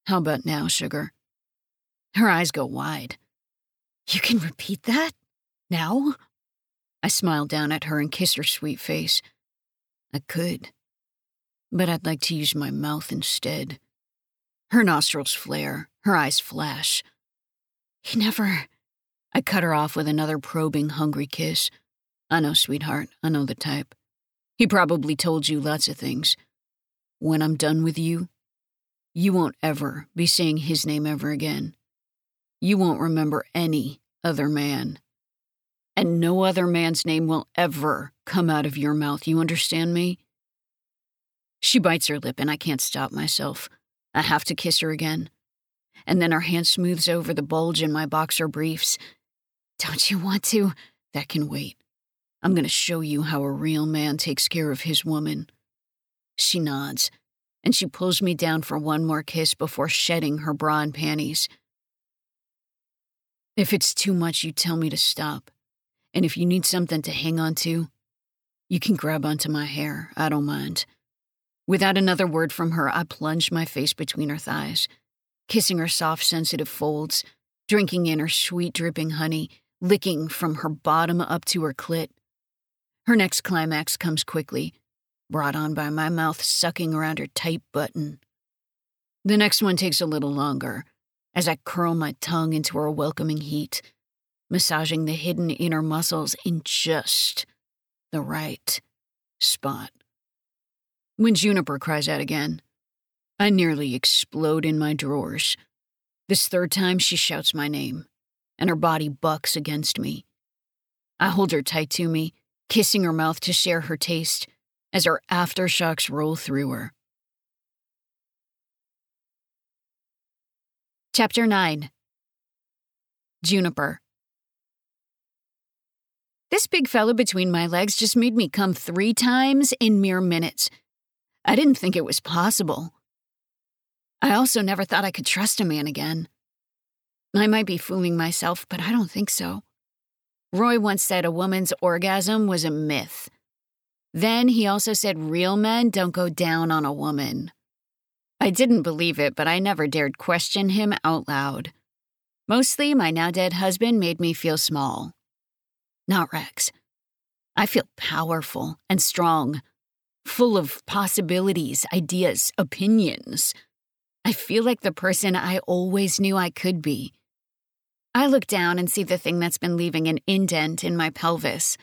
[SPEAKER 4] How about now, sugar? Her eyes go wide.
[SPEAKER 1] You can repeat that? Now?
[SPEAKER 4] I smile down at her and kiss her sweet face. I could, but I'd like to use my mouth instead. Her nostrils flare, her eyes flash.
[SPEAKER 1] You never.
[SPEAKER 4] I cut her off with another probing, hungry kiss. I know, sweetheart. I know the type. He probably told you lots of things. When I'm done with you, you won't ever be saying his name ever again. You won't remember any other man. And no other man's name will ever come out of your mouth. You understand me? She bites her lip, and I can't stop myself. I have to kiss her again. And then her hand smooths over the bulge in my boxer briefs. Don't you want to? That can wait. I'm going to show you how a real man takes care of his woman. She nods, and she pulls me down for one more kiss before shedding her bra and panties. If it's too much, you tell me to stop. And if you need something to hang on to, you can grab onto my hair. I don't mind. Without another word from her, I plunge my face between her thighs, kissing her soft, sensitive folds, drinking in her sweet, dripping honey, licking from her bottom up to her clit. Her next climax comes quickly, brought on by my mouth sucking around her tight button. The next one takes a little longer, as I curl my tongue into her welcoming heat, massaging the hidden inner muscles in just the right spot. When Juniper cries out again, I nearly explode in my drawers. This third time, she shouts my name, and her body bucks against me. I hold her tight to me kissing her mouth to share her taste as her aftershocks roll through her. Chapter 9 Juniper. This big fellow between my legs just made me come three times in mere minutes. I didn't think it was possible. I also never thought I could trust a man again. I might be fooling myself, but I don't think so. Roy once said a woman's orgasm was a myth. Then he also said real men don't go down on a woman. I didn't believe it, but I never dared question him out loud. Mostly, my now dead husband made me feel small. Not Rex. I feel powerful and strong, full of possibilities, ideas, opinions. I feel like the person I always knew I could be. I look down and see the thing that's been leaving an indent in my pelvis.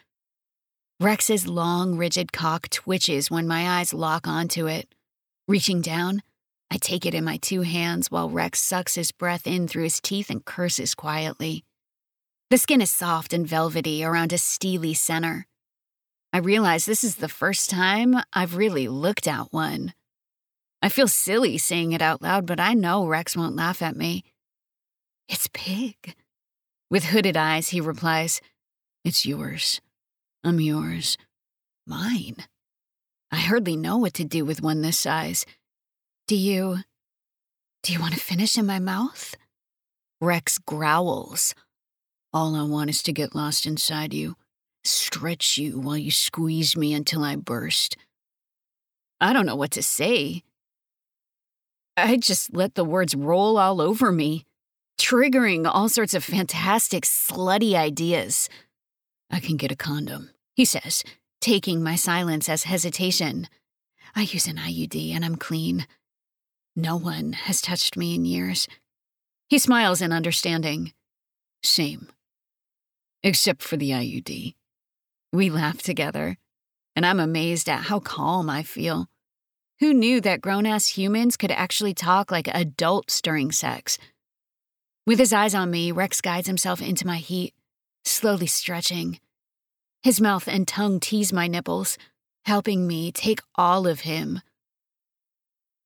[SPEAKER 4] Rex's long, rigid cock twitches when my eyes lock onto it. Reaching down, I take it in my two hands while Rex sucks his breath in through his teeth and curses quietly. The skin is soft and velvety around a steely center. I realize this is the first time I've really looked at one. I feel silly saying it out loud, but I know Rex won't laugh at me. It's pig. With hooded eyes, he replies, It's yours. I'm yours. Mine. I hardly know what to do with one this size. Do you. Do you want to finish in my mouth? Rex growls. All I want is to get lost inside you, stretch you while you squeeze me until I burst. I don't know what to say. I just let the words roll all over me, triggering all sorts of fantastic, slutty ideas. I can get a condom, he says, taking my silence as hesitation. I use an IUD and I'm clean. No one has touched me in years. He smiles in understanding. Same except for the IUD. We laugh together, and I'm amazed at how calm I feel. Who knew that grown ass humans could actually talk like adults during sex? With his eyes on me, Rex guides himself into my heat, slowly stretching. His mouth and tongue tease my nipples, helping me take all of him.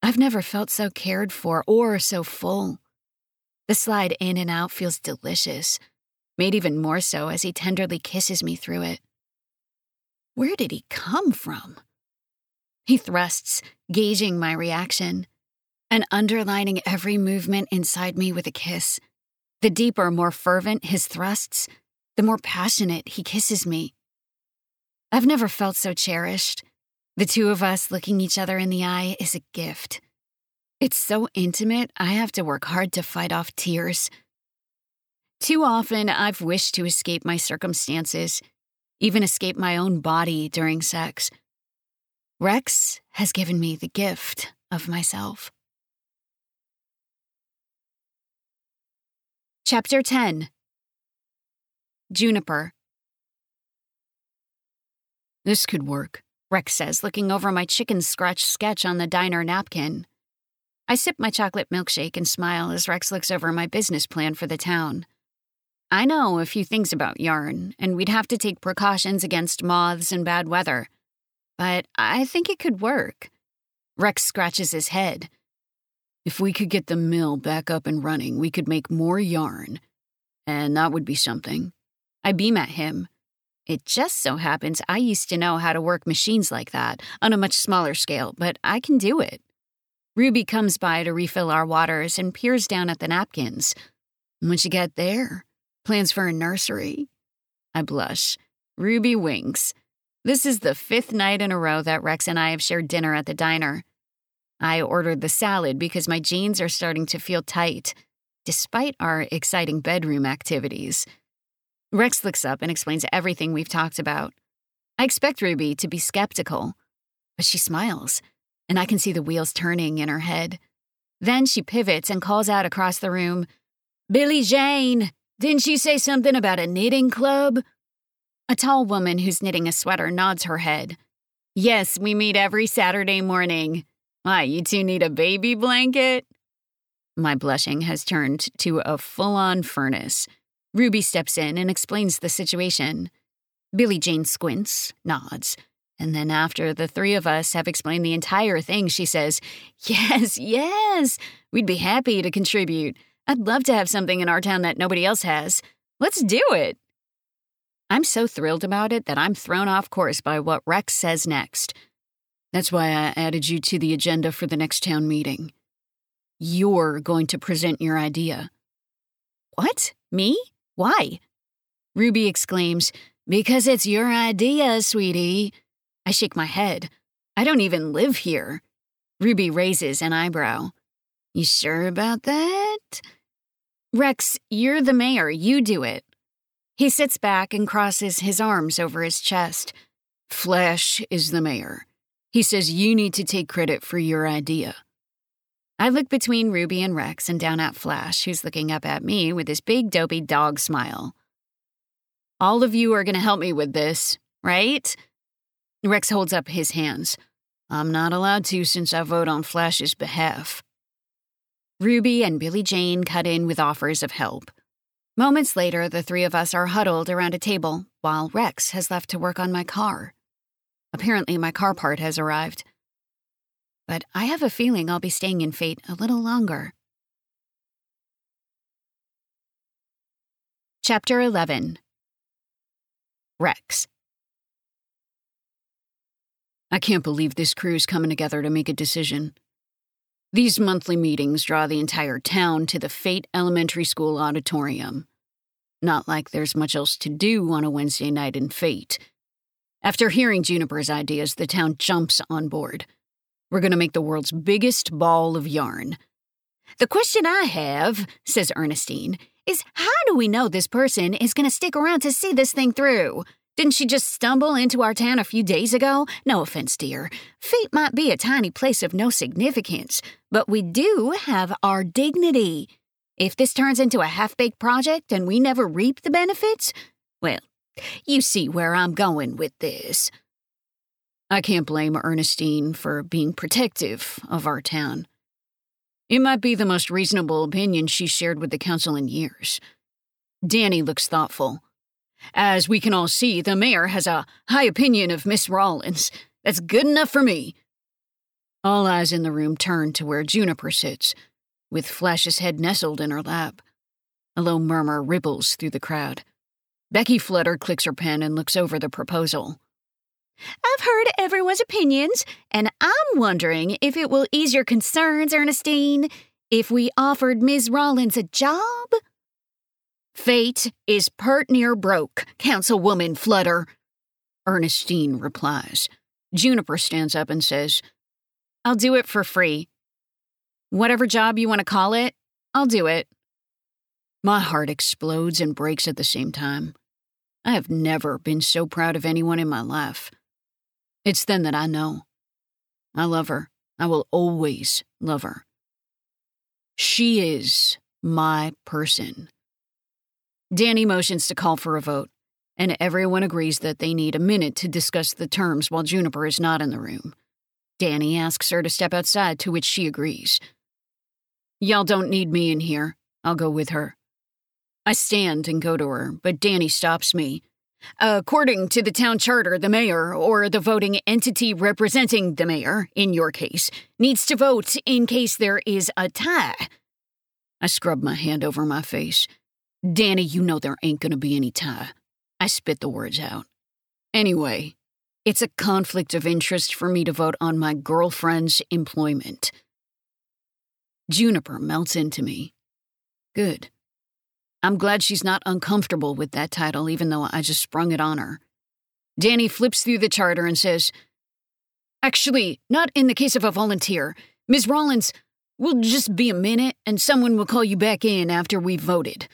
[SPEAKER 4] I've never felt so cared for or so full. The slide in and out feels delicious made even more so as he tenderly kisses me through it. Where did he come from? He thrusts, gauging my reaction, and underlining every movement inside me with a kiss. The deeper, more fervent his thrusts, the more passionate he kisses me. I've never felt so cherished. The two of us looking each other in the eye is a gift. It's so intimate, I have to work hard to fight off tears too often, I've wished to escape my circumstances, even escape my own body during sex. Rex has given me the gift of myself. Chapter 10 Juniper This could work, Rex says, looking over my chicken scratch sketch on the diner napkin. I sip my chocolate milkshake and smile as Rex looks over my business plan for the town. I know a few things about yarn, and we'd have to take precautions against moths and bad weather. But I think it could work. Rex scratches his head. If we could get the mill back up and running, we could make more yarn. And that would be something. I beam at him. It just so happens I used to know how to work machines like that on a much smaller scale, but I can do it. Ruby comes by to refill our waters and peers down at the napkins. Once you get there, Plans for a nursery? I blush. Ruby winks. This is the fifth night in a row that Rex and I have shared dinner at the diner. I ordered the salad because my jeans are starting to feel tight, despite our exciting bedroom activities. Rex looks up and explains everything we've talked about. I expect Ruby to be skeptical, but she smiles, and I can see the wheels turning in her head. Then she pivots and calls out across the room, Billy Jane! Didn't she say something about a knitting club? A tall woman who's knitting a sweater nods her head. Yes, we meet every Saturday morning. Why, you two need a baby blanket? My blushing has turned to a full on furnace. Ruby steps in and explains the situation. Billy Jane squints, nods, and then after the three of us have explained the entire thing, she says, Yes, yes, we'd be happy to contribute. I'd love to have something in our town that nobody else has. Let's do it. I'm so thrilled about it that I'm thrown off course by what Rex says next. That's why I added you to the agenda for the next town meeting. You're going to present your idea. What? Me? Why? Ruby exclaims, Because it's your idea, sweetie. I shake my head. I don't even live here. Ruby raises an eyebrow. You sure about that? Rex, you're the mayor. You do it. He sits back and crosses his arms over his chest. Flash is the mayor. He says you need to take credit for your idea. I look between Ruby and Rex and down at Flash, who's looking up at me with his big dopey dog smile. All of you are going to help me with this, right? Rex holds up his hands. I'm not allowed to since I vote on Flash's behalf. Ruby and Billy Jane cut in with offers of help. Moments later, the three of us are huddled around a table while Rex has left to work on my car. Apparently, my car part has arrived. But I have a feeling I'll be staying in Fate a little longer. Chapter 11 Rex. I can't believe this crew's coming together to make a decision. These monthly meetings draw the entire town to the Fate Elementary School auditorium. Not like there's much else to do on a Wednesday night in Fate. After hearing Juniper's ideas, the town jumps on board. We're going to make the world's biggest ball of yarn. The question I have, says Ernestine, is how do we know this person is going to stick around to see this thing through? Didn't she just stumble into our town a few days ago? No offense, dear. Fate might be a tiny place of no significance, but we do have our dignity. If this turns into a half baked project and we never reap the benefits, well, you see where I'm going with this. I can't blame Ernestine for being protective of our town. It might be the most reasonable opinion she's shared with the council in years. Danny looks thoughtful. As we can all see, the mayor has a high opinion of Miss Rawlins. That's good enough for me. All eyes in the room turn to where Juniper sits, with Flash's head nestled in her lap. A low murmur ripples through the crowd. Becky Flutter clicks her pen and looks over the proposal. I've heard everyone's opinions, and I'm wondering if it will ease your concerns, Ernestine, if we offered Ms. Rawlins a job? Fate is pert near broke, Councilwoman Flutter. Ernestine replies. Juniper stands up and says, I'll do it for free. Whatever job you want to call it, I'll do it. My heart explodes and breaks at the same time. I have never been so proud of anyone in my life. It's then that I know. I love her. I will always love her. She is my person. Danny motions to call for a vote, and everyone agrees that they need a minute to discuss the terms while Juniper is not in the room. Danny asks her to step outside, to which she agrees. Y'all don't need me in here. I'll go with her. I stand and go to her, but Danny stops me. According to the town charter, the mayor, or the voting entity representing the mayor, in your case, needs to vote in case there is a tie. I scrub my hand over my face. Danny, you know there ain't gonna be any tie. I spit the words out. Anyway, it's a conflict of interest for me to vote on my girlfriend's employment. Juniper melts into me. Good. I'm glad she's not uncomfortable with that title, even though I just sprung it on her. Danny flips through the charter and says, Actually, not in the case of a volunteer. Ms. Rawlins, we'll just be a minute and someone will call you back in after we've voted.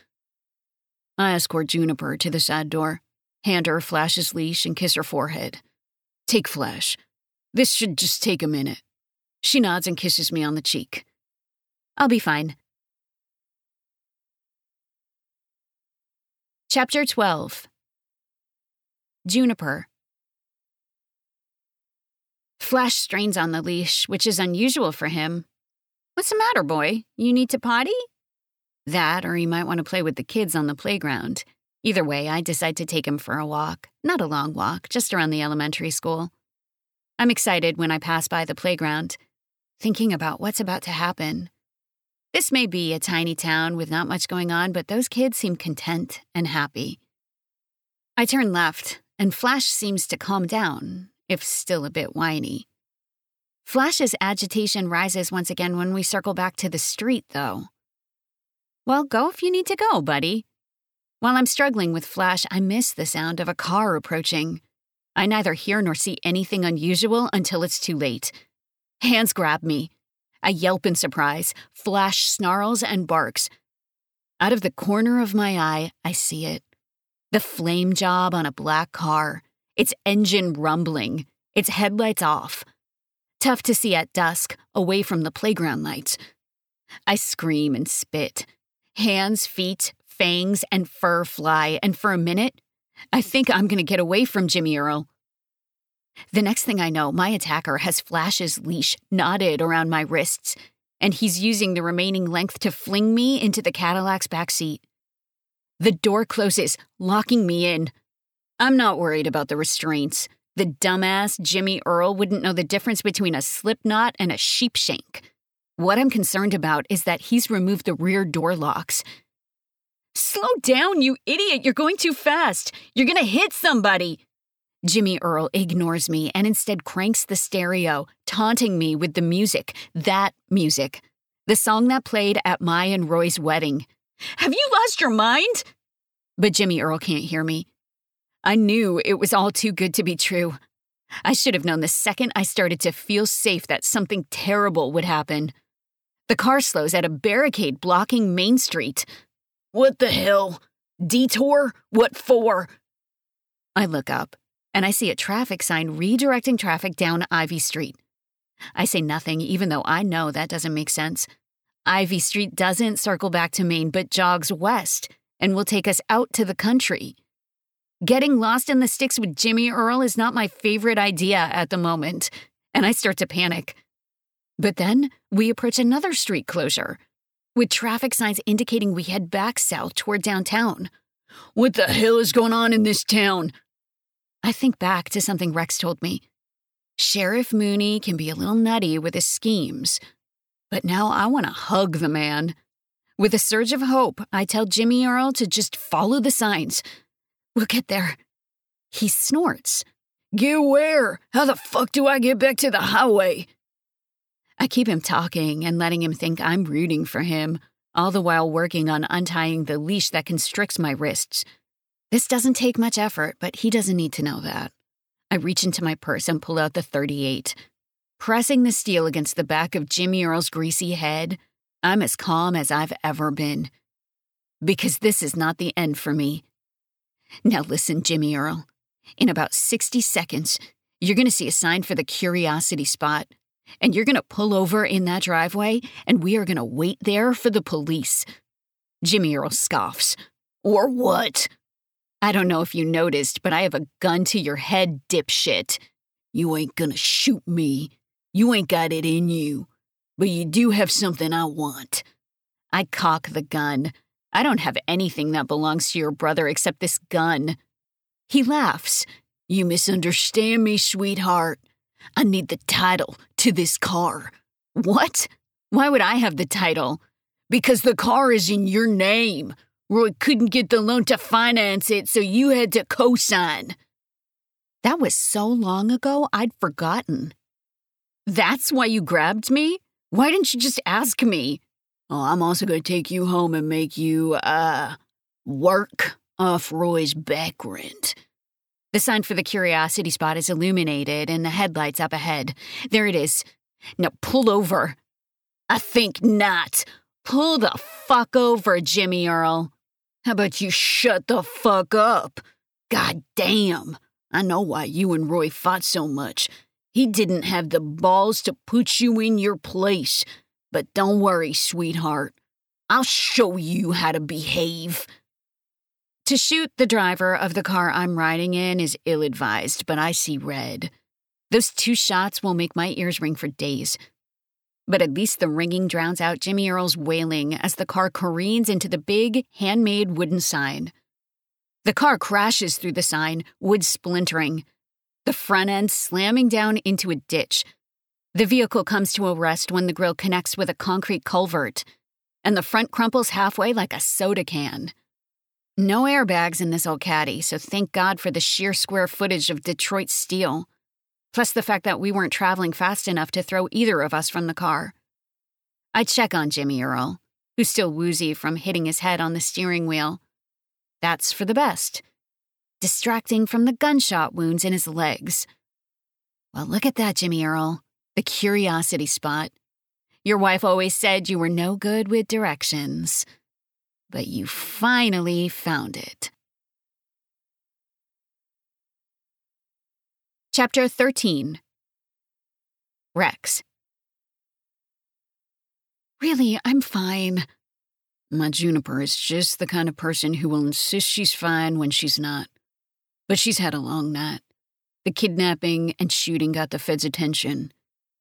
[SPEAKER 4] I escort Juniper to the side door, hand her Flash's leash, and kiss her forehead. Take Flash. This should just take a minute. She nods and kisses me on the cheek. I'll be fine. Chapter 12 Juniper Flash strains on the leash, which is unusual for him. What's the matter, boy? You need to potty? That, or he might want to play with the kids on the playground. Either way, I decide to take him for a walk. Not a long walk, just around the elementary school. I'm excited when I pass by the playground, thinking about what's about to happen. This may be a tiny town with not much going on, but those kids seem content and happy. I turn left, and Flash seems to calm down, if still a bit whiny. Flash's agitation rises once again when we circle back to the street, though. Well, go if you need to go, buddy. While I'm struggling with Flash, I miss the sound of a car approaching. I neither hear nor see anything unusual until it's too late. Hands grab me. I yelp in surprise. Flash snarls and barks. Out of the corner of my eye, I see it. The flame job on a black car, its engine rumbling, its headlights off. Tough to see at dusk, away from the playground lights. I scream and spit. Hands, feet, fangs, and fur fly, and for a minute, I think I'm gonna get away from Jimmy Earl. The next thing I know, my attacker has Flash's leash knotted around my wrists, and he's using the remaining length to fling me into the Cadillac's back seat. The door closes, locking me in. I'm not worried about the restraints. The dumbass Jimmy Earl wouldn't know the difference between a slip knot and a sheepshank. What I'm concerned about is that he's removed the rear door locks. Slow down, you idiot! You're going too fast! You're gonna hit somebody! Jimmy Earl ignores me and instead cranks the stereo, taunting me with the music, that music. The song that played at my and Roy's wedding. Have you lost your mind? But Jimmy Earl can't hear me. I knew it was all too good to be true. I should have known the second I started to feel safe that something terrible would happen. The car slows at a barricade blocking Main Street. What the hell? Detour? What for? I look up and I see a traffic sign redirecting traffic down Ivy Street. I say nothing, even though I know that doesn't make sense. Ivy Street doesn't circle back to Main but jogs west and will take us out to the country. Getting lost in the sticks with Jimmy Earl is not my favorite idea at the moment, and I start to panic. But then we approach another street closure, with traffic signs indicating we head back south toward downtown. What the hell is going on in this town? I think back to something Rex told me. Sheriff Mooney can be a little nutty with his schemes, but now I want to hug the man. With a surge of hope, I tell Jimmy Earl to just follow the signs. We'll get there. He snorts. Get where? How the fuck do I get back to the highway? I keep him talking and letting him think I'm rooting for him, all the while working on untying the leash that constricts my wrists. This doesn't take much effort, but he doesn't need to know that. I reach into my purse and pull out the 38. Pressing the steel against the back of Jimmy Earl's greasy head, I'm as calm as I've ever been. Because this is not the end for me. Now listen, Jimmy Earl. In about 60 seconds, you're going to see a sign for the curiosity spot. And you're going to pull over in that driveway, and we are going to wait there for the police. Jimmy Earl scoffs. Or what? I don't know if you noticed, but I have a gun to your head, dipshit. You ain't gonna shoot me. You ain't got it in you. But you do have something I want. I cock the gun. I don't have anything that belongs to your brother except this gun. He laughs. You misunderstand me, sweetheart. I need the title to this car. What? Why would I have the title? Because the car is in your name. Roy couldn't get the loan to finance it, so you had to co sign. That was so long ago, I'd forgotten. That's why you grabbed me? Why didn't you just ask me? Oh, I'm also going to take you home and make you, uh, work off Roy's back rent. The sign for the curiosity spot is illuminated and the headlights up ahead. There it is. Now pull over. I think not. Pull the fuck over, Jimmy Earl. How about you shut the fuck up? God damn. I know why you and Roy fought so much. He didn't have the balls to put you in your place. But don't worry, sweetheart. I'll show you how to behave. To shoot the driver of the car I'm riding in is ill advised, but I see red. Those two shots will make my ears ring for days. But at least the ringing drowns out Jimmy Earl's wailing as the car careens into the big, handmade wooden sign. The car crashes through the sign, wood splintering, the front end slamming down into a ditch. The vehicle comes to a rest when the grill connects with a concrete culvert, and the front crumples halfway like a soda can. No airbags in this old caddy, so thank God for the sheer square footage of Detroit steel plus the fact that we weren't traveling fast enough to throw either of us from the car. I check on Jimmy Earl, who's still woozy from hitting his head on the steering wheel. That's for the best. Distracting from the gunshot wounds in his legs. Well, look at that, Jimmy Earl. The curiosity spot. Your wife always said you were no good with directions. But you finally found it. Chapter 13 Rex. Really, I'm fine. My Juniper is just the kind of person who will insist she's fine when she's not. But she's had a long night. The kidnapping and shooting got the feds' attention,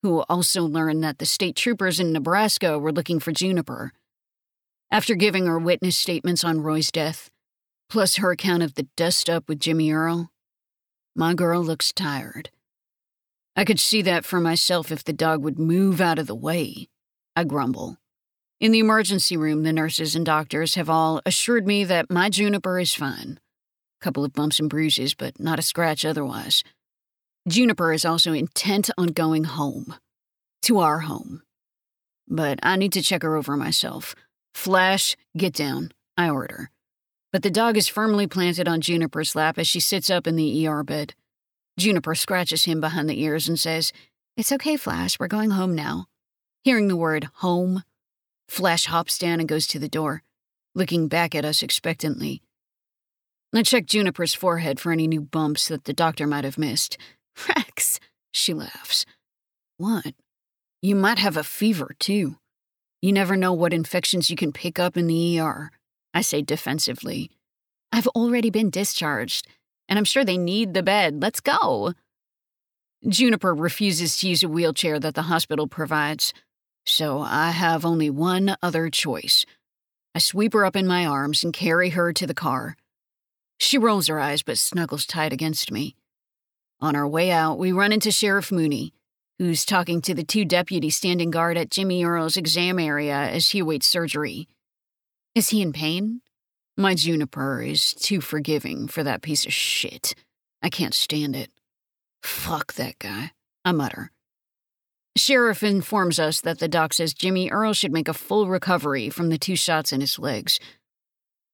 [SPEAKER 4] who also learned that the state troopers in Nebraska were looking for Juniper. After giving her witness statements on Roy's death, plus her account of the dust up with Jimmy Earl, my girl looks tired. I could see that for myself if the dog would move out of the way. I grumble. In the emergency room, the nurses and doctors have all assured me that my Juniper is fine. A couple of bumps and bruises, but not a scratch otherwise. Juniper is also intent on going home. To our home. But I need to check her over myself. Flash, get down. I order. But the dog is firmly planted on Juniper's lap as she sits up in the ER bed. Juniper scratches him behind the ears and says, It's okay, Flash, we're going home now. Hearing the word home, Flash hops down and goes to the door, looking back at us expectantly. I check Juniper's forehead for any new bumps that the doctor might have missed. Rex, she laughs. What? You might have a fever, too. You never know what infections you can pick up in the ER, I say defensively. I've already been discharged, and I'm sure they need the bed. Let's go. Juniper refuses to use a wheelchair that the hospital provides. So I have only one other choice. I sweep her up in my arms and carry her to the car. She rolls her eyes but snuggles tight against me. On our way out, we run into Sheriff Mooney, who's talking to the two deputies standing guard at Jimmy Earl's exam area as he awaits surgery. Is he in pain? My Juniper is too forgiving for that piece of shit. I can't stand it. Fuck that guy, I mutter. Sheriff informs us that the doc says Jimmy Earl should make a full recovery from the two shots in his legs.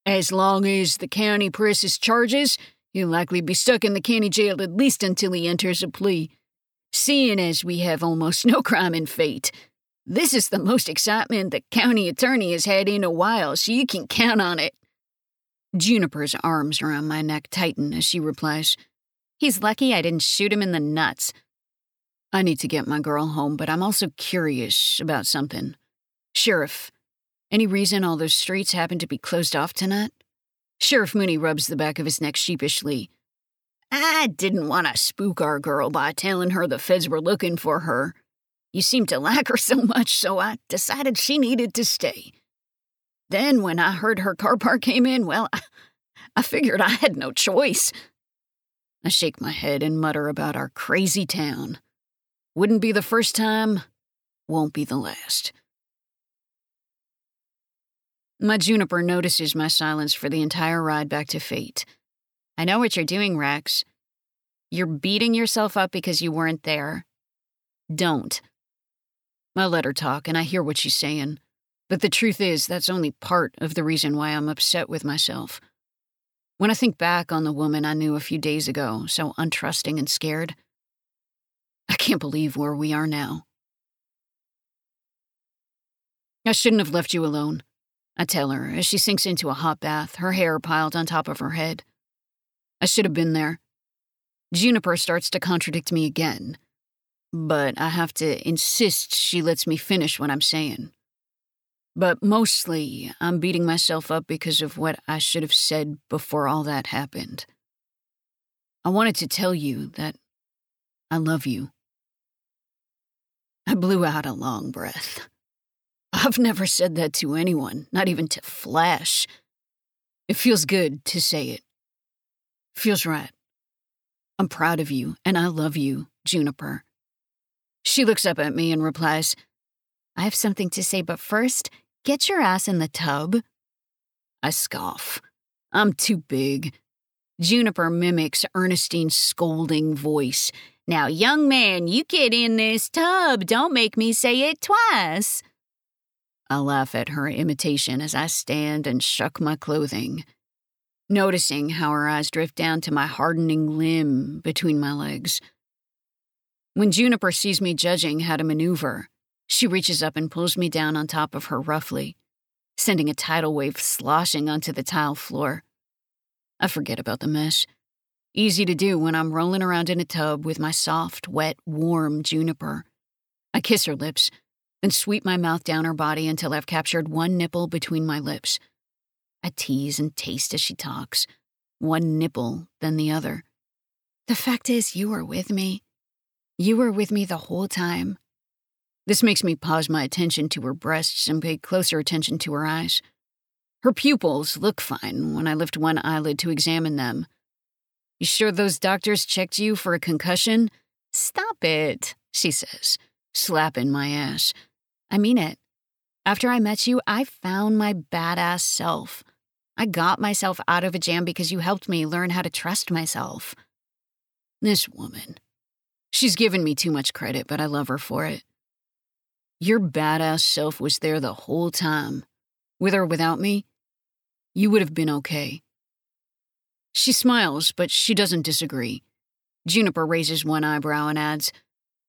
[SPEAKER 4] As long as the county presses charges, he'll likely be stuck in the county jail at least until he enters a plea. Seeing as we have almost no crime in fate, this is the most excitement the county attorney has had in a while, so you can count on it. Juniper's arms around my neck tighten as she replies, He's lucky I didn't shoot him in the nuts. I need to get my girl home, but I'm also curious about something. Sheriff, any reason all those streets happen to be closed off tonight? Sheriff Mooney rubs the back of his neck sheepishly. I didn't want to spook our girl by telling her the feds were looking for her. You seemed to like her so much, so I decided she needed to stay. Then, when I heard her car park came in, well, I, I figured I had no choice. I shake my head and mutter about our crazy town. Wouldn't be the first time, won't be the last. My Juniper notices my silence for the entire ride back to Fate. I know what you're doing, Rex. You're beating yourself up because you weren't there. Don't. I let her talk, and I hear what she's saying. But the truth is, that's only part of the reason why I'm upset with myself. When I think back on the woman I knew a few days ago, so untrusting and scared, I can't believe where we are now. I shouldn't have left you alone, I tell her as she sinks into a hot bath, her hair piled on top of her head. I should have been there. Juniper starts to contradict me again, but I have to insist she lets me finish what I'm saying. But mostly, I'm beating myself up because of what I should have said before all that happened. I wanted to tell you that I love you. I blew out a long breath. I've never said that to anyone, not even to Flash. It feels good to say it. Feels right. I'm proud of you, and I love you, Juniper. She looks up at me and replies, I have something to say, but first, get your ass in the tub. I scoff. I'm too big. Juniper mimics Ernestine's scolding voice now, young man, you get in this tub. Don't make me say it twice. I laugh at her imitation as I stand and shuck my clothing. noticing how her eyes drift down to my hardening limb between my legs. When Juniper sees me judging how to maneuver, she reaches up and pulls me down on top of her roughly, sending a tidal wave sloshing onto the tile floor. I forget about the mesh. Easy to do when I'm rolling around in a tub with my soft, wet, warm Juniper. I kiss her lips, then sweep my mouth down her body until I've captured one nipple between my lips. I tease and taste as she talks, one nipple, then the other. The fact is, you are with me. You were with me the whole time. This makes me pause my attention to her breasts and pay closer attention to her eyes. Her pupils look fine when I lift one eyelid to examine them. You sure those doctors checked you for a concussion? Stop it, she says, slapping my ass. I mean it. After I met you, I found my badass self. I got myself out of a jam because you helped me learn how to trust myself. This woman. She's given me too much credit, but I love her for it. Your badass self was there the whole time. With or without me, you would have been okay. She smiles, but she doesn't disagree. Juniper raises one eyebrow and adds,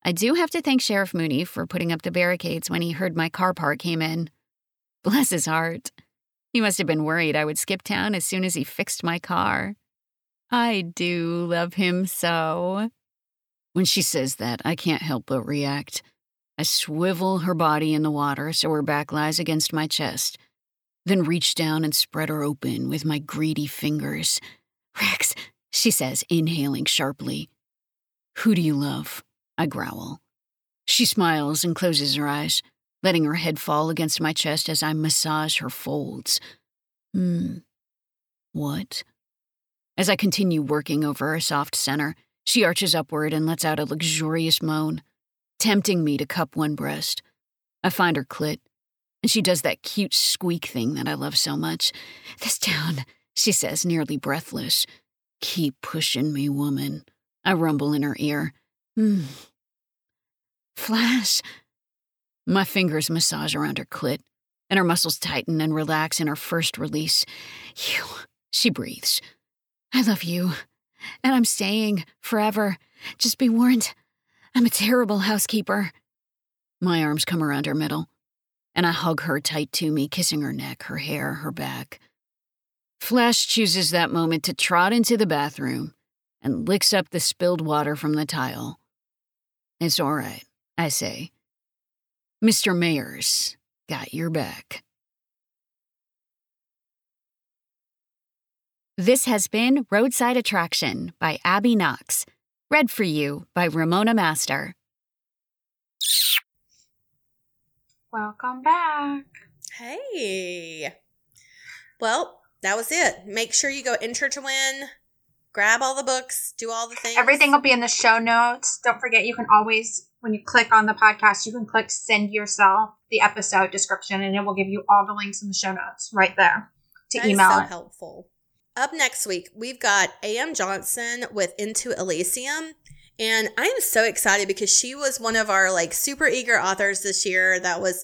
[SPEAKER 4] I do have to thank Sheriff Mooney for putting up the barricades when he heard my car park came in. Bless his heart. He must have been worried I would skip town as soon as he fixed my car. I do love him so. When she says that, I can't help but react. I swivel her body in the water so her back lies against my chest, then reach down and spread her open with my greedy fingers. Rex, she says, inhaling sharply. Who do you love? I growl. She smiles and closes her eyes letting her head fall against my chest as I massage her folds. Hmm. What? As I continue working over her soft center, she arches upward and lets out a luxurious moan, tempting me to cup one breast. I find her clit, and she does that cute squeak thing that I love so much. This down, she says, nearly breathless. Keep pushing me, woman. I rumble in her ear. Hmm. Flash, my fingers massage around her clit, and her muscles tighten and relax in her first release. You, she breathes. I love you, and I'm staying forever. Just be warned, I'm a terrible housekeeper. My arms come around her middle, and I hug her tight to me, kissing her neck, her hair, her back. Flash chooses that moment to trot into the bathroom and licks up the spilled water from the tile. It's all right, I say Mr. Mayers got your back. This has been Roadside Attraction by Abby Knox, read for you by Ramona Master.
[SPEAKER 2] Welcome back.
[SPEAKER 3] Hey. Well, that was it. Make sure you go enter to win, grab all the books, do all the things.
[SPEAKER 2] Everything will be in the show notes. Don't forget, you can always when you click on the podcast, you can click send yourself the episode description and it will give you all the links in the show notes right there to
[SPEAKER 3] That
[SPEAKER 2] email
[SPEAKER 3] is so
[SPEAKER 2] it.
[SPEAKER 3] helpful. Up next week, we've got A.M. Johnson with Into Elysium. And I am so excited because she was one of our like super eager authors this year that was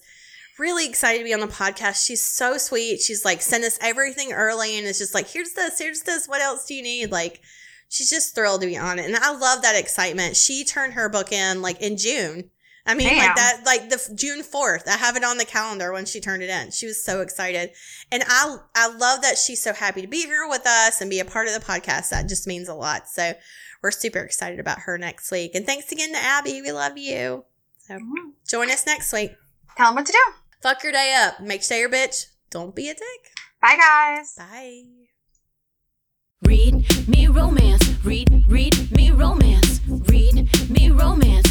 [SPEAKER 3] really excited to be on the podcast. She's so sweet. She's like sent us everything early and it's just like, here's this, here's this. What else do you need? Like, she's just thrilled to be on it. And I love that excitement. She turned her book in like in June. I mean,
[SPEAKER 2] Damn.
[SPEAKER 3] like that, like the June 4th. I have it on the calendar when she turned it in. She was so excited. And I, I love that she's so happy to be here with us and be a part of the podcast. That just means a lot. So we're super excited about her next week. And thanks again to Abby. We love you. So
[SPEAKER 2] Mhm.
[SPEAKER 3] join us next week.
[SPEAKER 2] Tell them what to do.
[SPEAKER 3] Fuck your day up. Make sure you're bitch. Don't be a dick.
[SPEAKER 2] Bye, guys.
[SPEAKER 3] Bye.
[SPEAKER 1] Read me romance. Read, read me romance. Read me romance